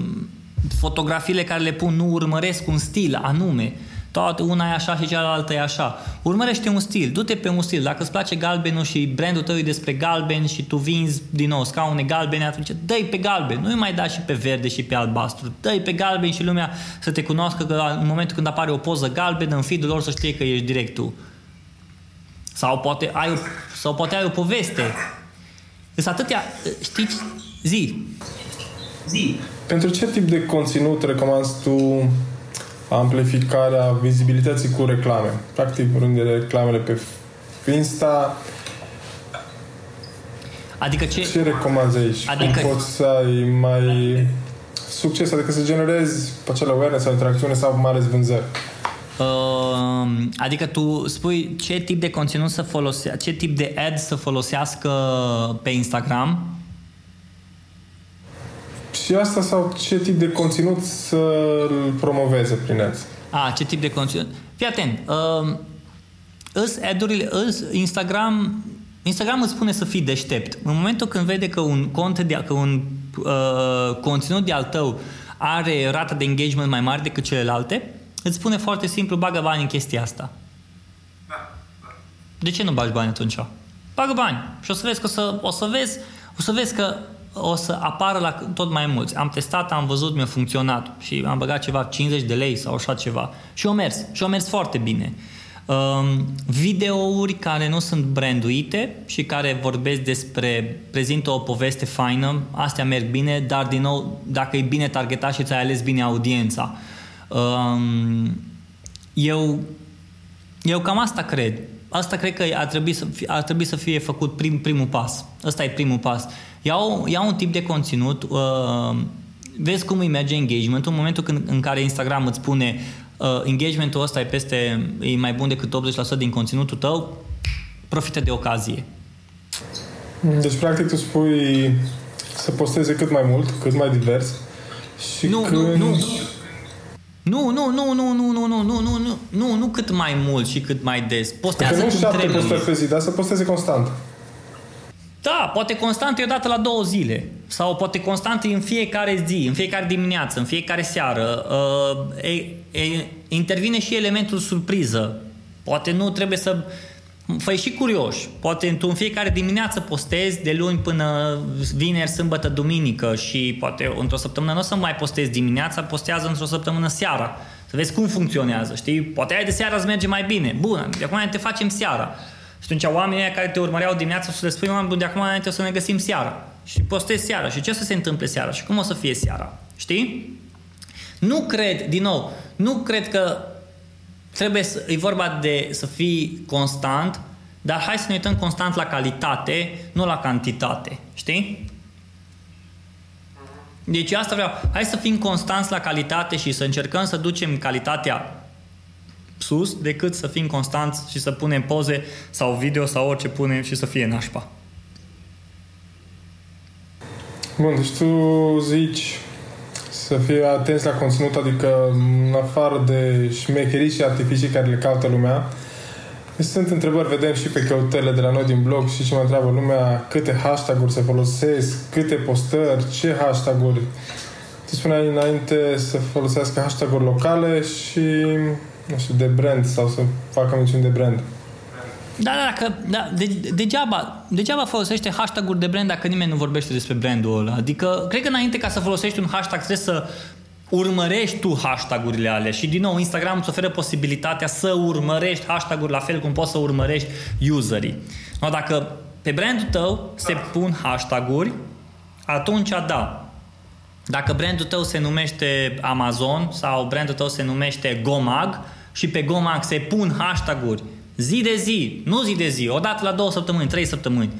fotografiile care le pun nu urmăresc un stil anume. Uh, toată una e așa și cealaltă e așa. Urmărește un stil, du-te pe un stil. Dacă îți place galbenul și brandul tău e despre galben și tu vinzi din nou scaune galbene, atunci dă pe galben. Nu-i mai da și pe verde și pe albastru. dă pe galben și lumea să te cunoască că în momentul când apare o poză galbenă în feed lor să știe că ești direct tu. Sau poate ai o, sau poate ai o poveste. Sunt atâtea, știți, zi. Zi. Pentru ce tip de conținut recomanzi tu amplificarea vizibilității cu reclame? Practic, vorbim de reclamele pe Insta. Adică ce... Ce recomanzi aici? Adică- Cum poți să ai mai succes, adică să generezi acel awareness sau interacțiune sau mai ales vânzări? Uh, adică tu spui ce tip de conținut să folosească, ce tip de ad să folosească pe Instagram? Și asta sau ce tip de conținut să-l promoveze prin ads? A, ce tip de conținut? Fii atent. Uh, îs ad-urile, îs Instagram, Instagram îți spune să fii deștept. În momentul când vede că un cont de, că un uh, conținut de al tău are rată de engagement mai mare decât celelalte, îți spune foarte simplu, bagă bani în chestia asta. De ce nu bagi bani atunci? Bagă bani și o să vezi că o să, o să vezi, o să vezi că o să apară la tot mai mulți. Am testat, am văzut, mi-a funcționat și am băgat ceva 50 de lei sau așa ceva. Și o mers. Și o mers foarte bine. Um, videouri care nu sunt branduite și care vorbesc despre, prezintă o poveste faină, astea merg bine, dar din nou, dacă e bine targetat și ți-ai ales bine audiența. Um, eu, eu cam asta cred. Asta cred că ar trebui să fie, ar trebui să fie făcut prim, primul pas. Ăsta e primul pas. Iau, iau un tip de conținut, uh, vezi cum îi merge engagementul în momentul când, în care Instagram îți spune uh, engagementul ăsta e peste, e mai bun decât 80% din conținutul tău, profită de ocazie. Deci, practic, tu spui să posteze cât mai mult, cât mai divers și Nu, când... nu, nu. Nu, nu, nu, nu, nu, nu, nu, nu, nu, nu, nu, nu cât mai mult și cât mai des. Că Postează nu cum șapte trebuie. postări pe zi, dar să posteze constant. Da, poate constant e o dată la două zile. Sau poate constant e în fiecare zi, în fiecare dimineață, în fiecare seară. Uh, e, e, intervine și elementul surpriză. Poate nu trebuie să... Făi și curioși. Poate tu în fiecare dimineață postezi de luni până vineri, sâmbătă, duminică și poate într-o săptămână nu o să mai postezi dimineața, postează într-o săptămână seara. Să vezi cum funcționează, știi? Poate ai de seara îți merge mai bine. Bun, de acum te facem seara. Și atunci oamenii ăia care te urmăreau dimineața o să le spui, oameni buni, de acum înainte o să ne găsim seara. Și postezi seara. Și ce o să se întâmple seara? Și cum o să fie seara? Știi? Nu cred, din nou, nu cred că trebuie să, e vorba de să fii constant, dar hai să ne uităm constant la calitate, nu la cantitate. Știi? Deci asta vreau. Hai să fim constanți la calitate și să încercăm să ducem calitatea sus decât să fim constanți și să punem poze sau video sau orice punem și să fie nașpa. Bun, deci tu zici să fie atenți la conținut, adică în afară de șmecherii și artificii care le caută lumea, deci sunt întrebări, vedem și pe căutările de la noi din blog și ce mă întreabă lumea, câte hashtag-uri se folosesc, câte postări, ce hashtag-uri. Tu spuneai înainte să folosească hashtag-uri locale și, nu știu, de brand sau să facă mențiuni de brand. Da, da, că, da de, degeaba, degeaba folosește hashtag-uri de brand dacă nimeni nu vorbește despre brandul ăla. Adică, cred că înainte ca să folosești un hashtag trebuie să urmărești tu hashtag-urile alea și din nou Instagram îți oferă posibilitatea să urmărești hashtag-uri la fel cum poți să urmărești userii. No, dacă pe brandul tău se pun hashtag-uri, atunci da. Dacă brandul tău se numește Amazon sau brandul tău se numește Gomag și pe Gomag se pun hashtag-uri zi de zi, nu zi de zi, o dată la două săptămâni, trei săptămâni,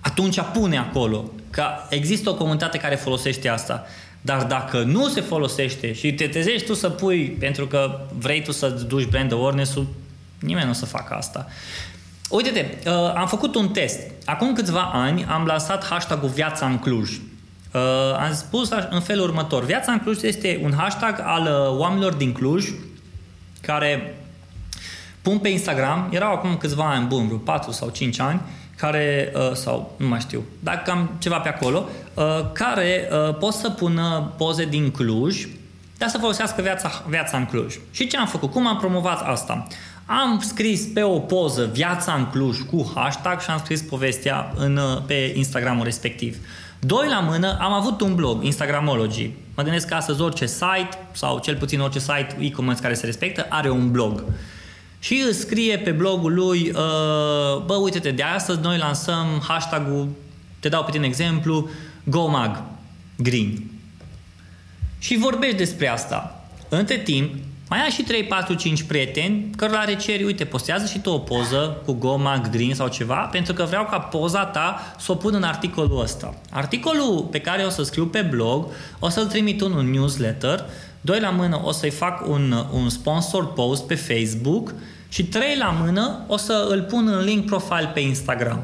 atunci pune acolo că există o comunitate care folosește asta. Dar dacă nu se folosește și te trezești tu să pui pentru că vrei tu să duci brand awareness-ul, nimeni nu o să facă asta. Uite-te, uh, am făcut un test. Acum câțiva ani am lansat hashtag-ul Viața în Cluj. Uh, am spus în felul următor. Viața în Cluj este un hashtag al uh, oamenilor din Cluj care pun pe Instagram, erau acum câțiva ani bun, vreo 4 sau 5 ani, care, uh, sau nu mai știu, dar cam ceva pe acolo, uh, care uh, pot să pună poze din Cluj, dar să folosească viața, viața în Cluj. Și ce am făcut? Cum am promovat asta? Am scris pe o poză viața în Cluj cu hashtag și am scris povestea în, pe Instagramul respectiv. Doi la mână, am avut un blog, Instagramology. Mă gândesc că astăzi orice site, sau cel puțin orice site e-commerce care se respectă, are un blog. Și îți scrie pe blogul lui, bă, uite-te, de astăzi noi lansăm hashtag-ul, te dau pe tine exemplu, GoMag Green. și vorbești despre asta. Între timp, mai ai și 3, 4, 5 prieteni cărora le ceri, uite, postează și tu o poză cu Goma, Green sau ceva, pentru că vreau ca poza ta să o pun în articolul ăsta. Articolul pe care o să scriu pe blog, o să-l trimit în un newsletter, doi la mână o să-i fac un, un sponsor post pe Facebook și trei la mână o să îl pun în link profile pe Instagram.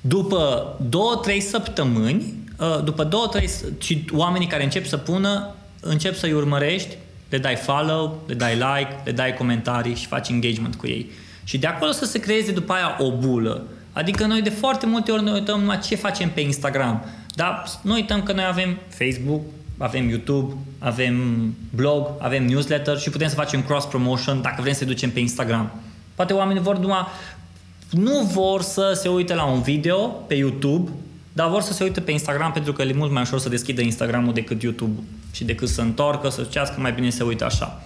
După două, trei săptămâni, ă, după două, trei, și oamenii care încep să pună, încep să-i urmărești, le dai follow, le dai like, le dai comentarii și faci engagement cu ei. Și de acolo să se creeze după aia o bulă. Adică noi de foarte multe ori ne uităm numai ce facem pe Instagram. Dar noi uităm că noi avem Facebook, avem YouTube, avem blog, avem newsletter și putem să facem cross-promotion dacă vrem să ducem pe Instagram. Poate oamenii vor numai, nu vor să se uite la un video pe YouTube, dar vor să se uite pe Instagram pentru că e mult mai ușor să deschidă Instagramul decât YouTube și decât să întoarcă, să cească, mai bine să uite așa.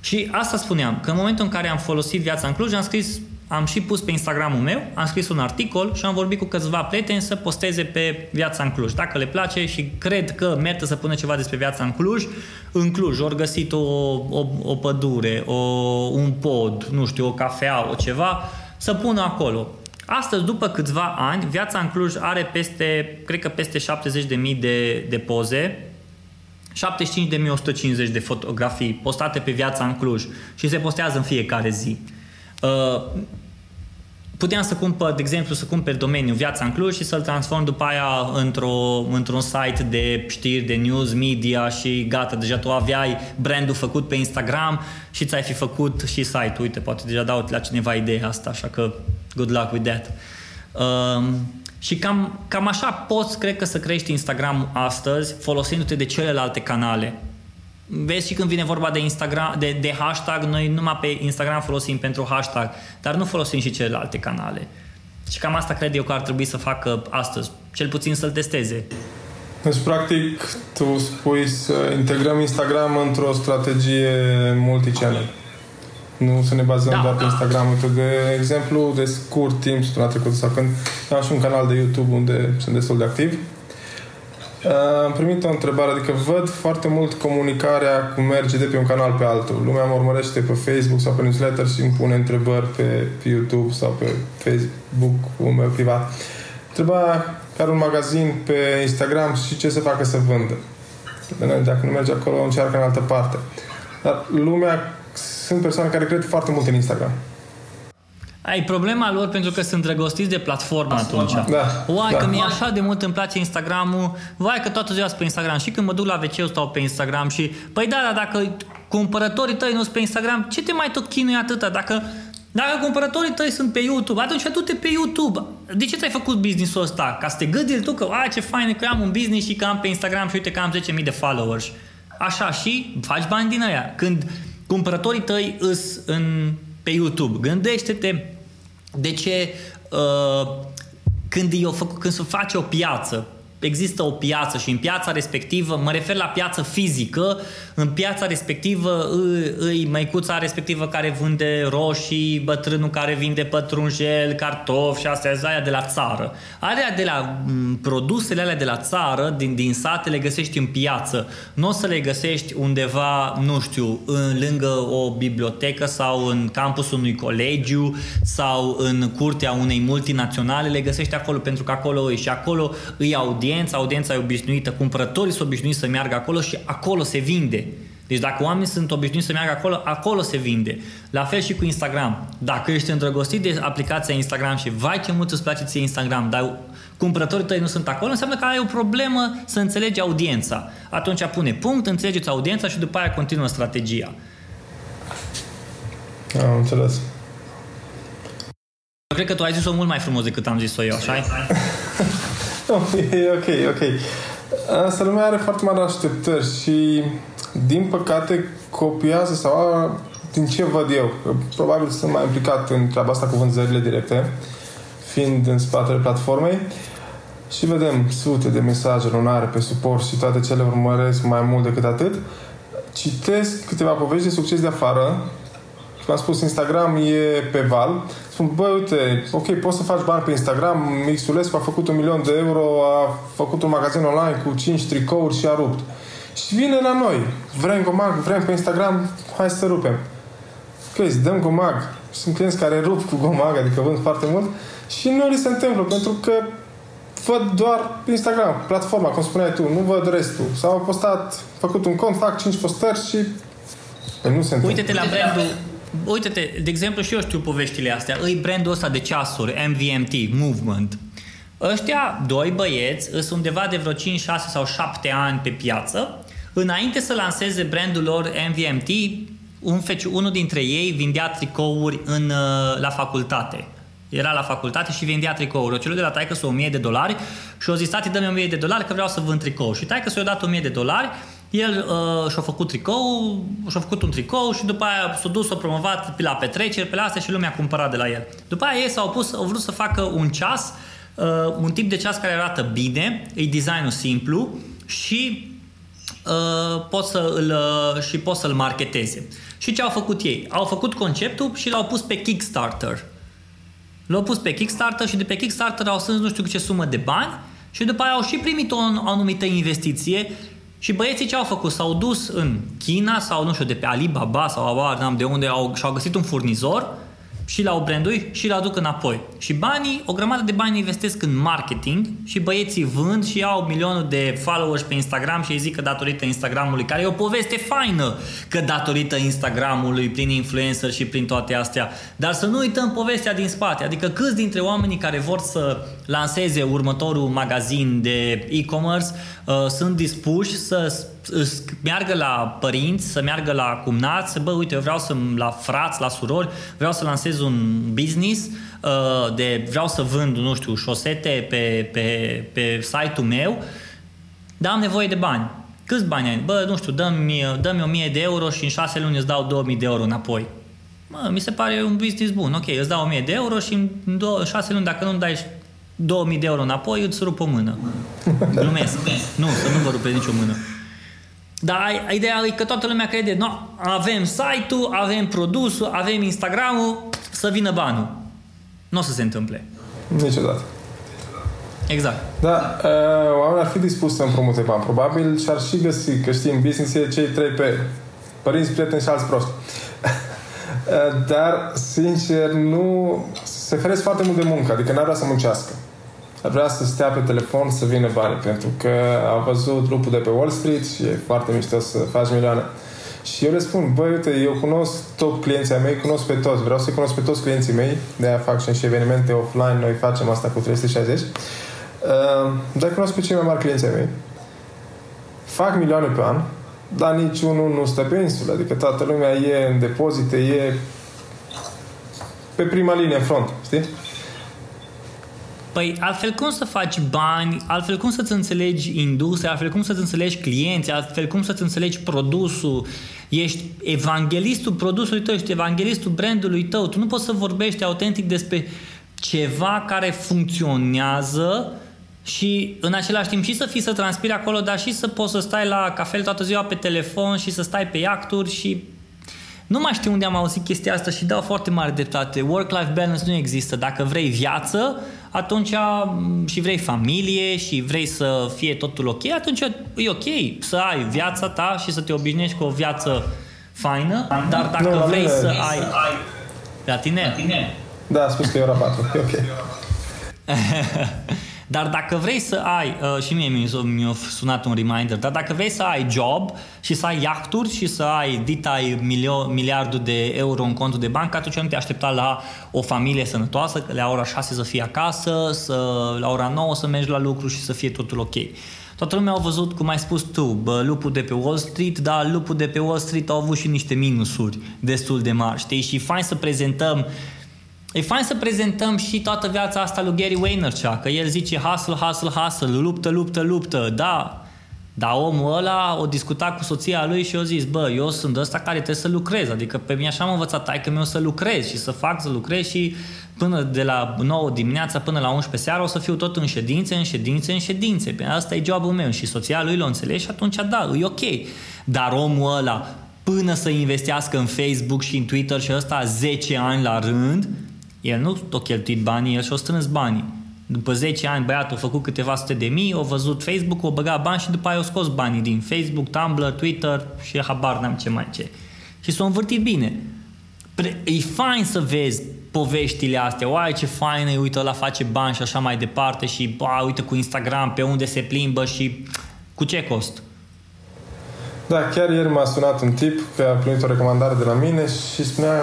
Și asta spuneam, că în momentul în care am folosit viața în Cluj, am scris, am și pus pe Instagramul meu, am scris un articol și am vorbit cu câțiva prieteni să posteze pe viața în Cluj. Dacă le place și cred că merită să pună ceva despre viața în Cluj, în Cluj ori găsit o, o, o pădure, o, un pod, nu știu, o cafea, o ceva, să pună acolo. Astăzi, după câțiva ani, viața în Cluj are peste, cred că peste 70.000 de, de poze, 75.150 de fotografii postate pe viața în Cluj și se postează în fiecare zi. Uh, puteam să cumpăr, de exemplu, să cumpăr domeniul Viața în Cluj și să-l transform după aia într-o, într-un site de știri, de news, media și gata, deja tu aveai brandul făcut pe Instagram și ți-ai fi făcut și site-ul. Uite, poate deja dau la cineva ideea asta, așa că good luck with that. Um, și cam, cam așa poți, cred că, să crești Instagram astăzi folosindu-te de celelalte canale. Vezi și când vine vorba de Instagram, de, de hashtag, noi numai pe Instagram folosim pentru hashtag, dar nu folosim și celelalte canale. Și cam asta cred eu că ar trebui să facă astăzi, cel puțin să-l testeze. Deci, practic, tu spui să integrăm Instagram într-o strategie multichannel. Nu să ne bazăm da, doar pe Instagram. Uite, de exemplu, de scurt timp, săptămâna trecută sau când am și un canal de YouTube unde sunt destul de activ, uh, am primit o întrebare, adică văd foarte mult comunicarea cum merge de pe un canal pe altul. Lumea mă urmărește pe Facebook sau pe newsletter și îmi pune întrebări pe, YouTube sau pe Facebook-ul meu privat. Întreba care un magazin pe Instagram și ce să facă să vândă. Dacă nu merge acolo, încearcă în altă parte. Dar lumea sunt persoane care cred foarte mult în Instagram. Ai problema lor pentru că sunt drăgostiți de platformă atunci. Da, Uai, da. că mi-e așa de mult îmi place Instagramul. Vai că toată ziua sunt pe Instagram. Și când mă duc la wc stau pe Instagram și... Păi da, dar dacă cumpărătorii tăi nu sunt pe Instagram, ce te mai tot chinui atâta? Dacă, dacă cumpărătorii tăi sunt pe YouTube, atunci du-te pe YouTube. De ce ți-ai făcut business-ul ăsta? Ca să te gândi tu că, a, ce fain că am un business și că am pe Instagram și uite că am 10.000 de followers. Așa și faci bani din aia. Când cumpărătorii tăi îs în, pe YouTube. Gândește-te de ce uh, când, e o, când se face o piață, există o piață și în piața respectivă, mă refer la piață fizică, în piața respectivă îi măicuța respectivă care vinde roșii, bătrânul care vinde pătrunjel, cartofi și astea, aia de la țară. Alea de la produsele alea de la țară, din, din sate, le găsești în piață. Nu o să le găsești undeva, nu știu, în, lângă o bibliotecă sau în campusul unui colegiu sau în curtea unei multinaționale, le găsești acolo pentru că acolo e și acolo îi audiența, audiența e obișnuită, cumpărătorii sunt obișnuiți să meargă acolo și acolo se vinde. Deci dacă oamenii sunt obișnuiți să meargă acolo, acolo se vinde. La fel și cu Instagram. Dacă ești îndrăgostit de aplicația Instagram și vai ce mult îți place ție Instagram, dar cumpărătorii tăi nu sunt acolo, înseamnă că ai o problemă să înțelegi audiența. Atunci pune punct, înțelegeți audiența și după aia continuă strategia. Am înțeles. Eu cred că tu ai zis-o mult mai frumos decât am zis-o eu, așa no, e ok, ok. Asta lumea are foarte mari așteptări și din păcate copiază sau din ce văd eu, probabil sunt mai implicat în treaba asta cu vânzările directe, fiind în spatele platformei și vedem sute de mesaje lunare pe suport și toate cele urmăresc mai mult decât atât. Citesc câteva povești de succes de afară cum am spus, Instagram e pe val. Spun, băi, uite, ok, poți să faci bani pe Instagram, Mixulescu a făcut un milion de euro, a făcut un magazin online cu 5 tricouri și a rupt. Și vine la noi. Vrem gomag, vrem pe Instagram, hai să rupem. Ok, îți dăm gomag. Sunt clienți care rup cu gomag, adică vând foarte mult și nu li se întâmplă, pentru că văd doar Instagram, platforma, cum spuneai tu, nu văd restul. Sau au postat, făcut un cont, fac 5 postări și nu se întâmplă. Uite-te la brandul Uite-te, de exemplu, și eu știu poveștile astea. Îi brandul ăsta de ceasuri, MVMT, Movement. Ăștia doi băieți sunt undeva de vreo 5, 6 sau 7 ani pe piață. Înainte să lanseze brandul lor MVMT, un feci, unul dintre ei vindea tricouri în, uh, la facultate. Era la facultate și vendea tricouri. O celul de la taică 1000 de dolari și o zis, tati, dă-mi 1000 de dolari că vreau să vând tricou. Și taică s-a dat 1000 de dolari el uh, și-a făcut tricou, și-a făcut un tricou și după aia s-a dus, s-a promovat pe la petreceri, pe la astea și lumea a cumpărat de la el. După aia ei s-au pus, au vrut să facă un ceas, uh, un tip de ceas care arată bine, e designul simplu și uh, pot să îl, uh, și pot să-l marketeze. Și ce au făcut ei? Au făcut conceptul și l-au pus pe Kickstarter. L-au pus pe Kickstarter și de pe Kickstarter au strâns nu știu ce sumă de bani și după aia au și primit o anumită investiție și băieții ce au făcut? S-au dus în China sau, nu știu, de pe Alibaba sau abar, n-am de unde au, și-au găsit un furnizor și l-au branduit și l-au aduc înapoi. Și banii, o grămadă de bani investesc în marketing și băieții vând și au milionul de followers pe Instagram și îi zic că datorită Instagramului, care e o poveste faină, că datorită Instagramului, prin influencer și prin toate astea. Dar să nu uităm povestea din spate, adică câți dintre oamenii care vor să lanseze următorul magazin de e-commerce uh, sunt dispuși să meargă la părinți, să meargă la cumnați, să bă, uite, eu vreau să la frați, la surori, vreau să lansez un business uh, de vreau să vând, nu știu, șosete pe, pe, pe site-ul meu, dar am nevoie de bani. Câți bani ai? Bă, nu știu, dă-mi, dă-mi 1000 de euro și în 6 luni îți dau 2000 de euro înapoi. Mă, mi se pare un business bun. Ok, îți dau 1000 de euro și în 6 luni, dacă nu-mi dai 2000 de euro înapoi, îți rup o mână. Glumesc. nu, să nu vă rupe nicio mână. Dar ideea e că toată lumea crede, no, avem site-ul, avem produsul, avem Instagram-ul, să vină banul. Nu o să se întâmple. Niciodată. Exact. Da, uh, oamenii ar fi dispuși să împrumute bani, probabil, și ar și găsi, că știi, în business e cei trei pe părinți, prieteni și alți proști. uh, dar, sincer, nu... Se feresc foarte mult de muncă, adică n-ar vrea să muncească ar vrea să stea pe telefon să vină bani, pentru că a văzut grupul de pe Wall Street și e foarte mișto să faci milioane. Și eu le spun, băi, uite, eu cunosc top clienții mei, cunosc pe toți, vreau să-i cunosc pe toți clienții mei, de aia fac și evenimente offline, noi facem asta cu 360, uh, dar cunosc pe cei mai mari clienții mei. Fac milioane pe an, dar niciunul nu stă pe insulă, adică toată lumea e în depozite, e pe prima linie în front, știi? Păi altfel cum să faci bani, altfel cum să-ți înțelegi industria, altfel cum să-ți înțelegi clienții, altfel cum să-ți înțelegi produsul. Ești evanghelistul produsului tău, ești evanghelistul brandului tău. Tu nu poți să vorbești autentic despre ceva care funcționează și în același timp și să fii să transpiri acolo, dar și să poți să stai la cafel toată ziua pe telefon și să stai pe iacturi și nu mai știu unde am auzit chestia asta și dau foarte mare dreptate. Work-life balance nu există. Dacă vrei viață, atunci mm, și vrei familie și vrei să fie totul ok, atunci e ok să ai viața ta și să te obișnuiești cu o viață faină, dar dacă nu, vrei mine. să ai... La tine? La tine? Da, a spus că e ora 4. E ok. Dar dacă vrei să ai, uh, și mie mi-a sunat un reminder, dar dacă vrei să ai job și să ai iahturi și să ai ditai milio, miliardul de euro în contul de bancă, atunci nu te aștepta la o familie sănătoasă, că la ora 6 să fii acasă, să, la ora 9 să mergi la lucru și să fie totul ok. Toată lumea a văzut, cum ai spus tu, bă, lupul de pe Wall Street, dar lupul de pe Wall Street au avut și niște minusuri destul de mari, știi? Și fain să prezentăm E fain să prezentăm și toată viața asta lui Gary Vaynerchuk, că el zice hustle, hustle, hustle, luptă, luptă, luptă, da. Dar omul ăla o discuta cu soția lui și eu zis, bă, eu sunt ăsta care trebuie să lucrez, adică pe mine așa am învățat tai că meu să lucrez și să fac să lucrez și până de la 9 dimineața până la 11 seara o să fiu tot în ședințe, în ședințe, în ședințe. Pe asta e jobul meu și soția lui l-a înțeles și atunci da, e ok. Dar omul ăla până să investească în Facebook și în Twitter și ăsta 10 ani la rând, el nu a cheltuit banii, el și-a strâns banii. După 10 ani, băiatul a făcut câteva sute de mii, a văzut Facebook, a băgat bani și după aia a scos banii din Facebook, Tumblr, Twitter și habar n-am ce mai ce. Și s-a învârtit bine. E fain să vezi poveștile astea, oai ce fain e, uite, la face bani și așa mai departe și bă, uite cu Instagram pe unde se plimbă și cu ce cost. Da, chiar ieri m-a sunat un tip că a primit o recomandare de la mine și spunea,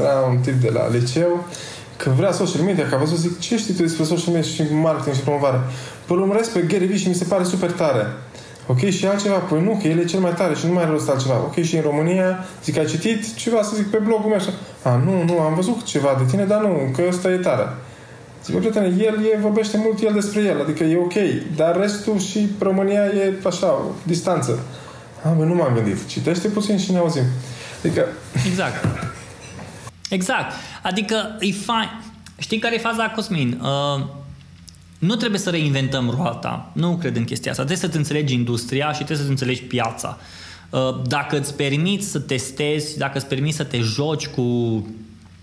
era un tip de la liceu, că vrea social media, că a văzut, zic, ce știi tu despre social media și marketing și promovare? Păi îl urmăresc pe Gary Vee și mi se pare super tare. Ok, și altceva? Păi nu, că el e cel mai tare și nu mai are rost altceva. Ok, și în România, zic, ai citit ceva, să zic, pe blogul meu așa. A, nu, nu, am văzut ceva de tine, dar nu, că ăsta e tare. Zic, bă, prietene, el e, vorbește mult el despre el, adică e ok, dar restul și România e așa, o distanță. A, bă, nu m-am gândit. Citește puțin și ne auzim. Adică... Exact. Exact. Adică e fain. Știi care e faza, Cosmin? Uh, nu trebuie să reinventăm roata. Nu cred în chestia asta. Trebuie să-ți înțelegi industria și trebuie să-ți înțelegi piața. Uh, dacă îți permiți să testezi, dacă îți permiți să te joci cu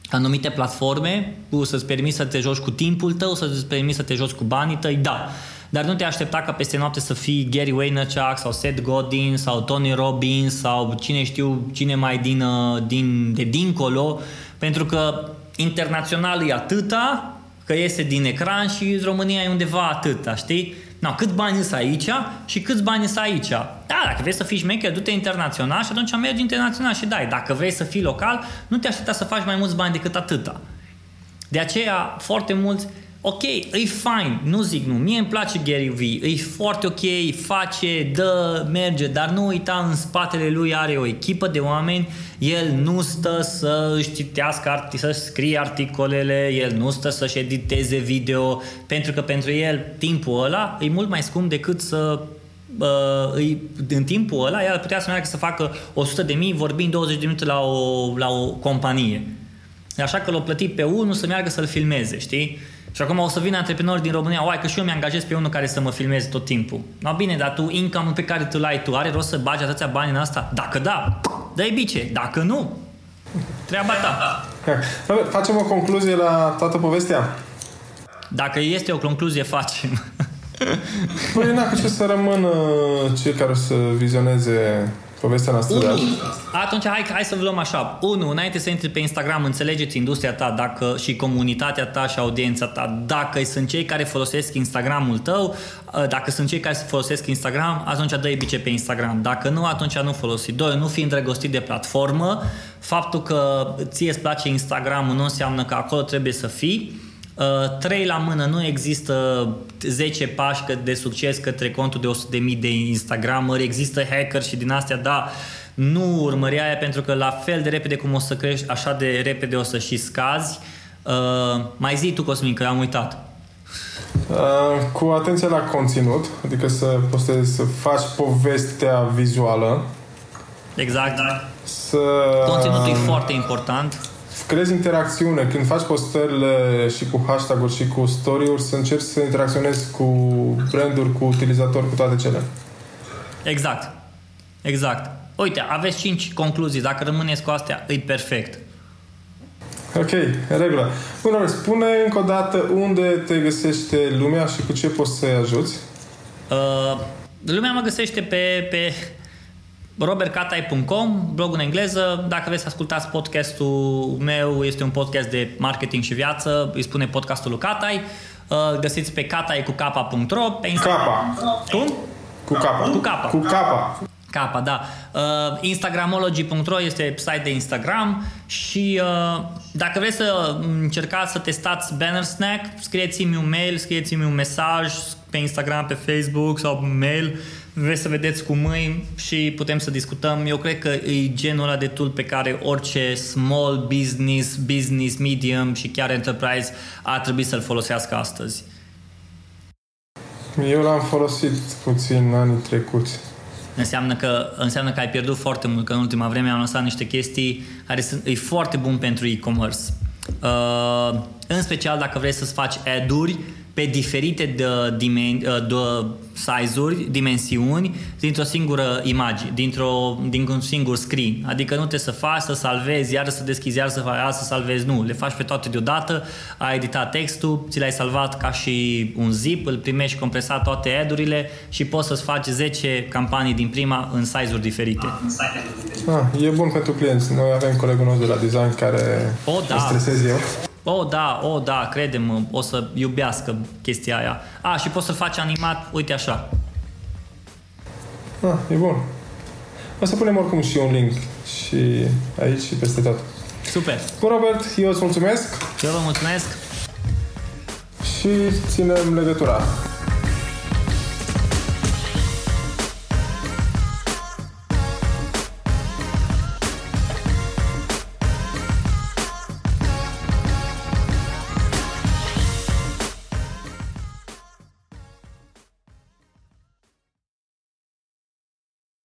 anumite platforme, cu să-ți permiți să te joci cu timpul tău, să-ți permiți să te joci cu banii tăi, da. Dar nu te aștepta ca peste noapte să fii Gary Vaynerchuk sau Seth Godin sau Tony Robbins sau cine știu, cine mai din, uh, din, de dincolo, pentru că internațional e atâta, că iese din ecran și România e undeva atâta, știi? No, cât bani sunt aici și câți bani sunt aici. Da, dacă vrei să fii șmecher, du-te internațional și atunci mergi internațional și dai. Dacă vrei să fii local, nu te aștepta să faci mai mulți bani decât atâta. De aceea, foarte mulți ok, e fine, nu zic nu, mie îmi place Gary Vee, e foarte ok, face, dă, merge, dar nu uita, în spatele lui are o echipă de oameni, el nu stă să își citească, să scrie articolele, el nu stă să-și editeze video, pentru că pentru el timpul ăla e mult mai scump decât să uh, îi, în timpul ăla el putea să meargă să facă 100 de mii vorbind 20 de minute la o, la o companie. Așa că l-a plătit pe unul să meargă să-l filmeze, știi? Și acum o să vină antreprenori din România, uai că și eu mi-angajez pe unul care să mă filmeze tot timpul. No, bine, dar tu, income pe care tu l-ai tu, are rost să bagi atâția bani în asta? Dacă da, dă-i bice. Dacă nu, treaba ta. Facem o concluzie la toată povestea. Dacă este o concluzie, facem. Păi, n ce să rămână cei care să vizioneze povestea noastră Unu. de Atunci hai, hai să luăm așa. Unu, înainte să intri pe Instagram, înțelegeți industria ta dacă, și comunitatea ta și audiența ta. Dacă sunt cei care folosesc Instagramul tău, ă, dacă sunt cei care folosesc Instagram, atunci dă bice pe Instagram. Dacă nu, atunci nu folosi. Doi, nu fi îndrăgostit de platformă. Faptul că ție îți place Instagramul nu înseamnă că acolo trebuie să fii. Uh, trei la mână, nu există 10 pași de succes către contul de 100.000 de Instagramări, există hacker și din astea, da, nu urmări aia pentru că la fel de repede cum o să crești, așa de repede o să și scazi. Uh, mai zi tu, Cosmin, că am uitat. Uh, cu atenție la conținut, adică să postezi, să faci povestea vizuală. Exact. Să... Conținutul e foarte important creezi interacțiune. Când faci postările și cu hashtag-uri și cu story-uri, să încerci să interacționezi cu branduri, cu utilizatori, cu toate cele. Exact. Exact. Uite, aveți 5 concluzii. Dacă rămâneți cu astea, e perfect. Ok, în regulă. Bun, spune încă o dată unde te găsește lumea și cu ce poți să-i ajuți. Uh, lumea mă găsește pe, pe robertcatai.com, blog în engleză. Dacă vreți să ascultați podcastul meu, este un podcast de marketing și viață, îi spune podcastul lui Catai. Uh, găsiți pe catai cu capa.ro pe Instagram. Capa. Cum? Cu capa. Cu capa. Cu capa. Capa, da. Uh, Instagramology.ro este site de Instagram și uh, dacă vreți să încercați să testați Banner Snack, scrieți-mi un mail, scrieți-mi un mesaj pe Instagram, pe Facebook sau mail vreți să vedeți cu mâini și putem să discutăm. Eu cred că e genul ăla de tool pe care orice small business, business, medium și chiar enterprise ar trebui să-l folosească astăzi. Eu l-am folosit puțin în anii trecuți. Înseamnă că, înseamnă că ai pierdut foarte mult, că în ultima vreme am lăsat niște chestii care sunt e foarte bun pentru e-commerce. Uh, în special dacă vrei să-ți faci ad-uri pe diferite de, dimen- de size-uri, dimensiuni, dintr-o singură imagine, dintr-o, dintr-un singur screen. Adică nu trebuie să faci, să salvezi, iar să deschizi, iar să faci, iar să salvezi. Nu, le faci pe toate deodată, ai editat textul, ți l-ai salvat ca și un zip, îl primești compresat toate ad și poți să-ți faci 10 campanii din prima în size-uri diferite. Ah, e bun pentru clienți. Noi avem colegul nostru de la design care o, da. stresez eu. O, da, o, da, crede-mă, o să iubească chestia aia. A, și poți să faci animat, uite așa. Ah, e bun. O să punem oricum și un link și aici și peste tot. Super. Bun, Robert, eu îți mulțumesc. Eu vă mulțumesc. Și ținem legătura.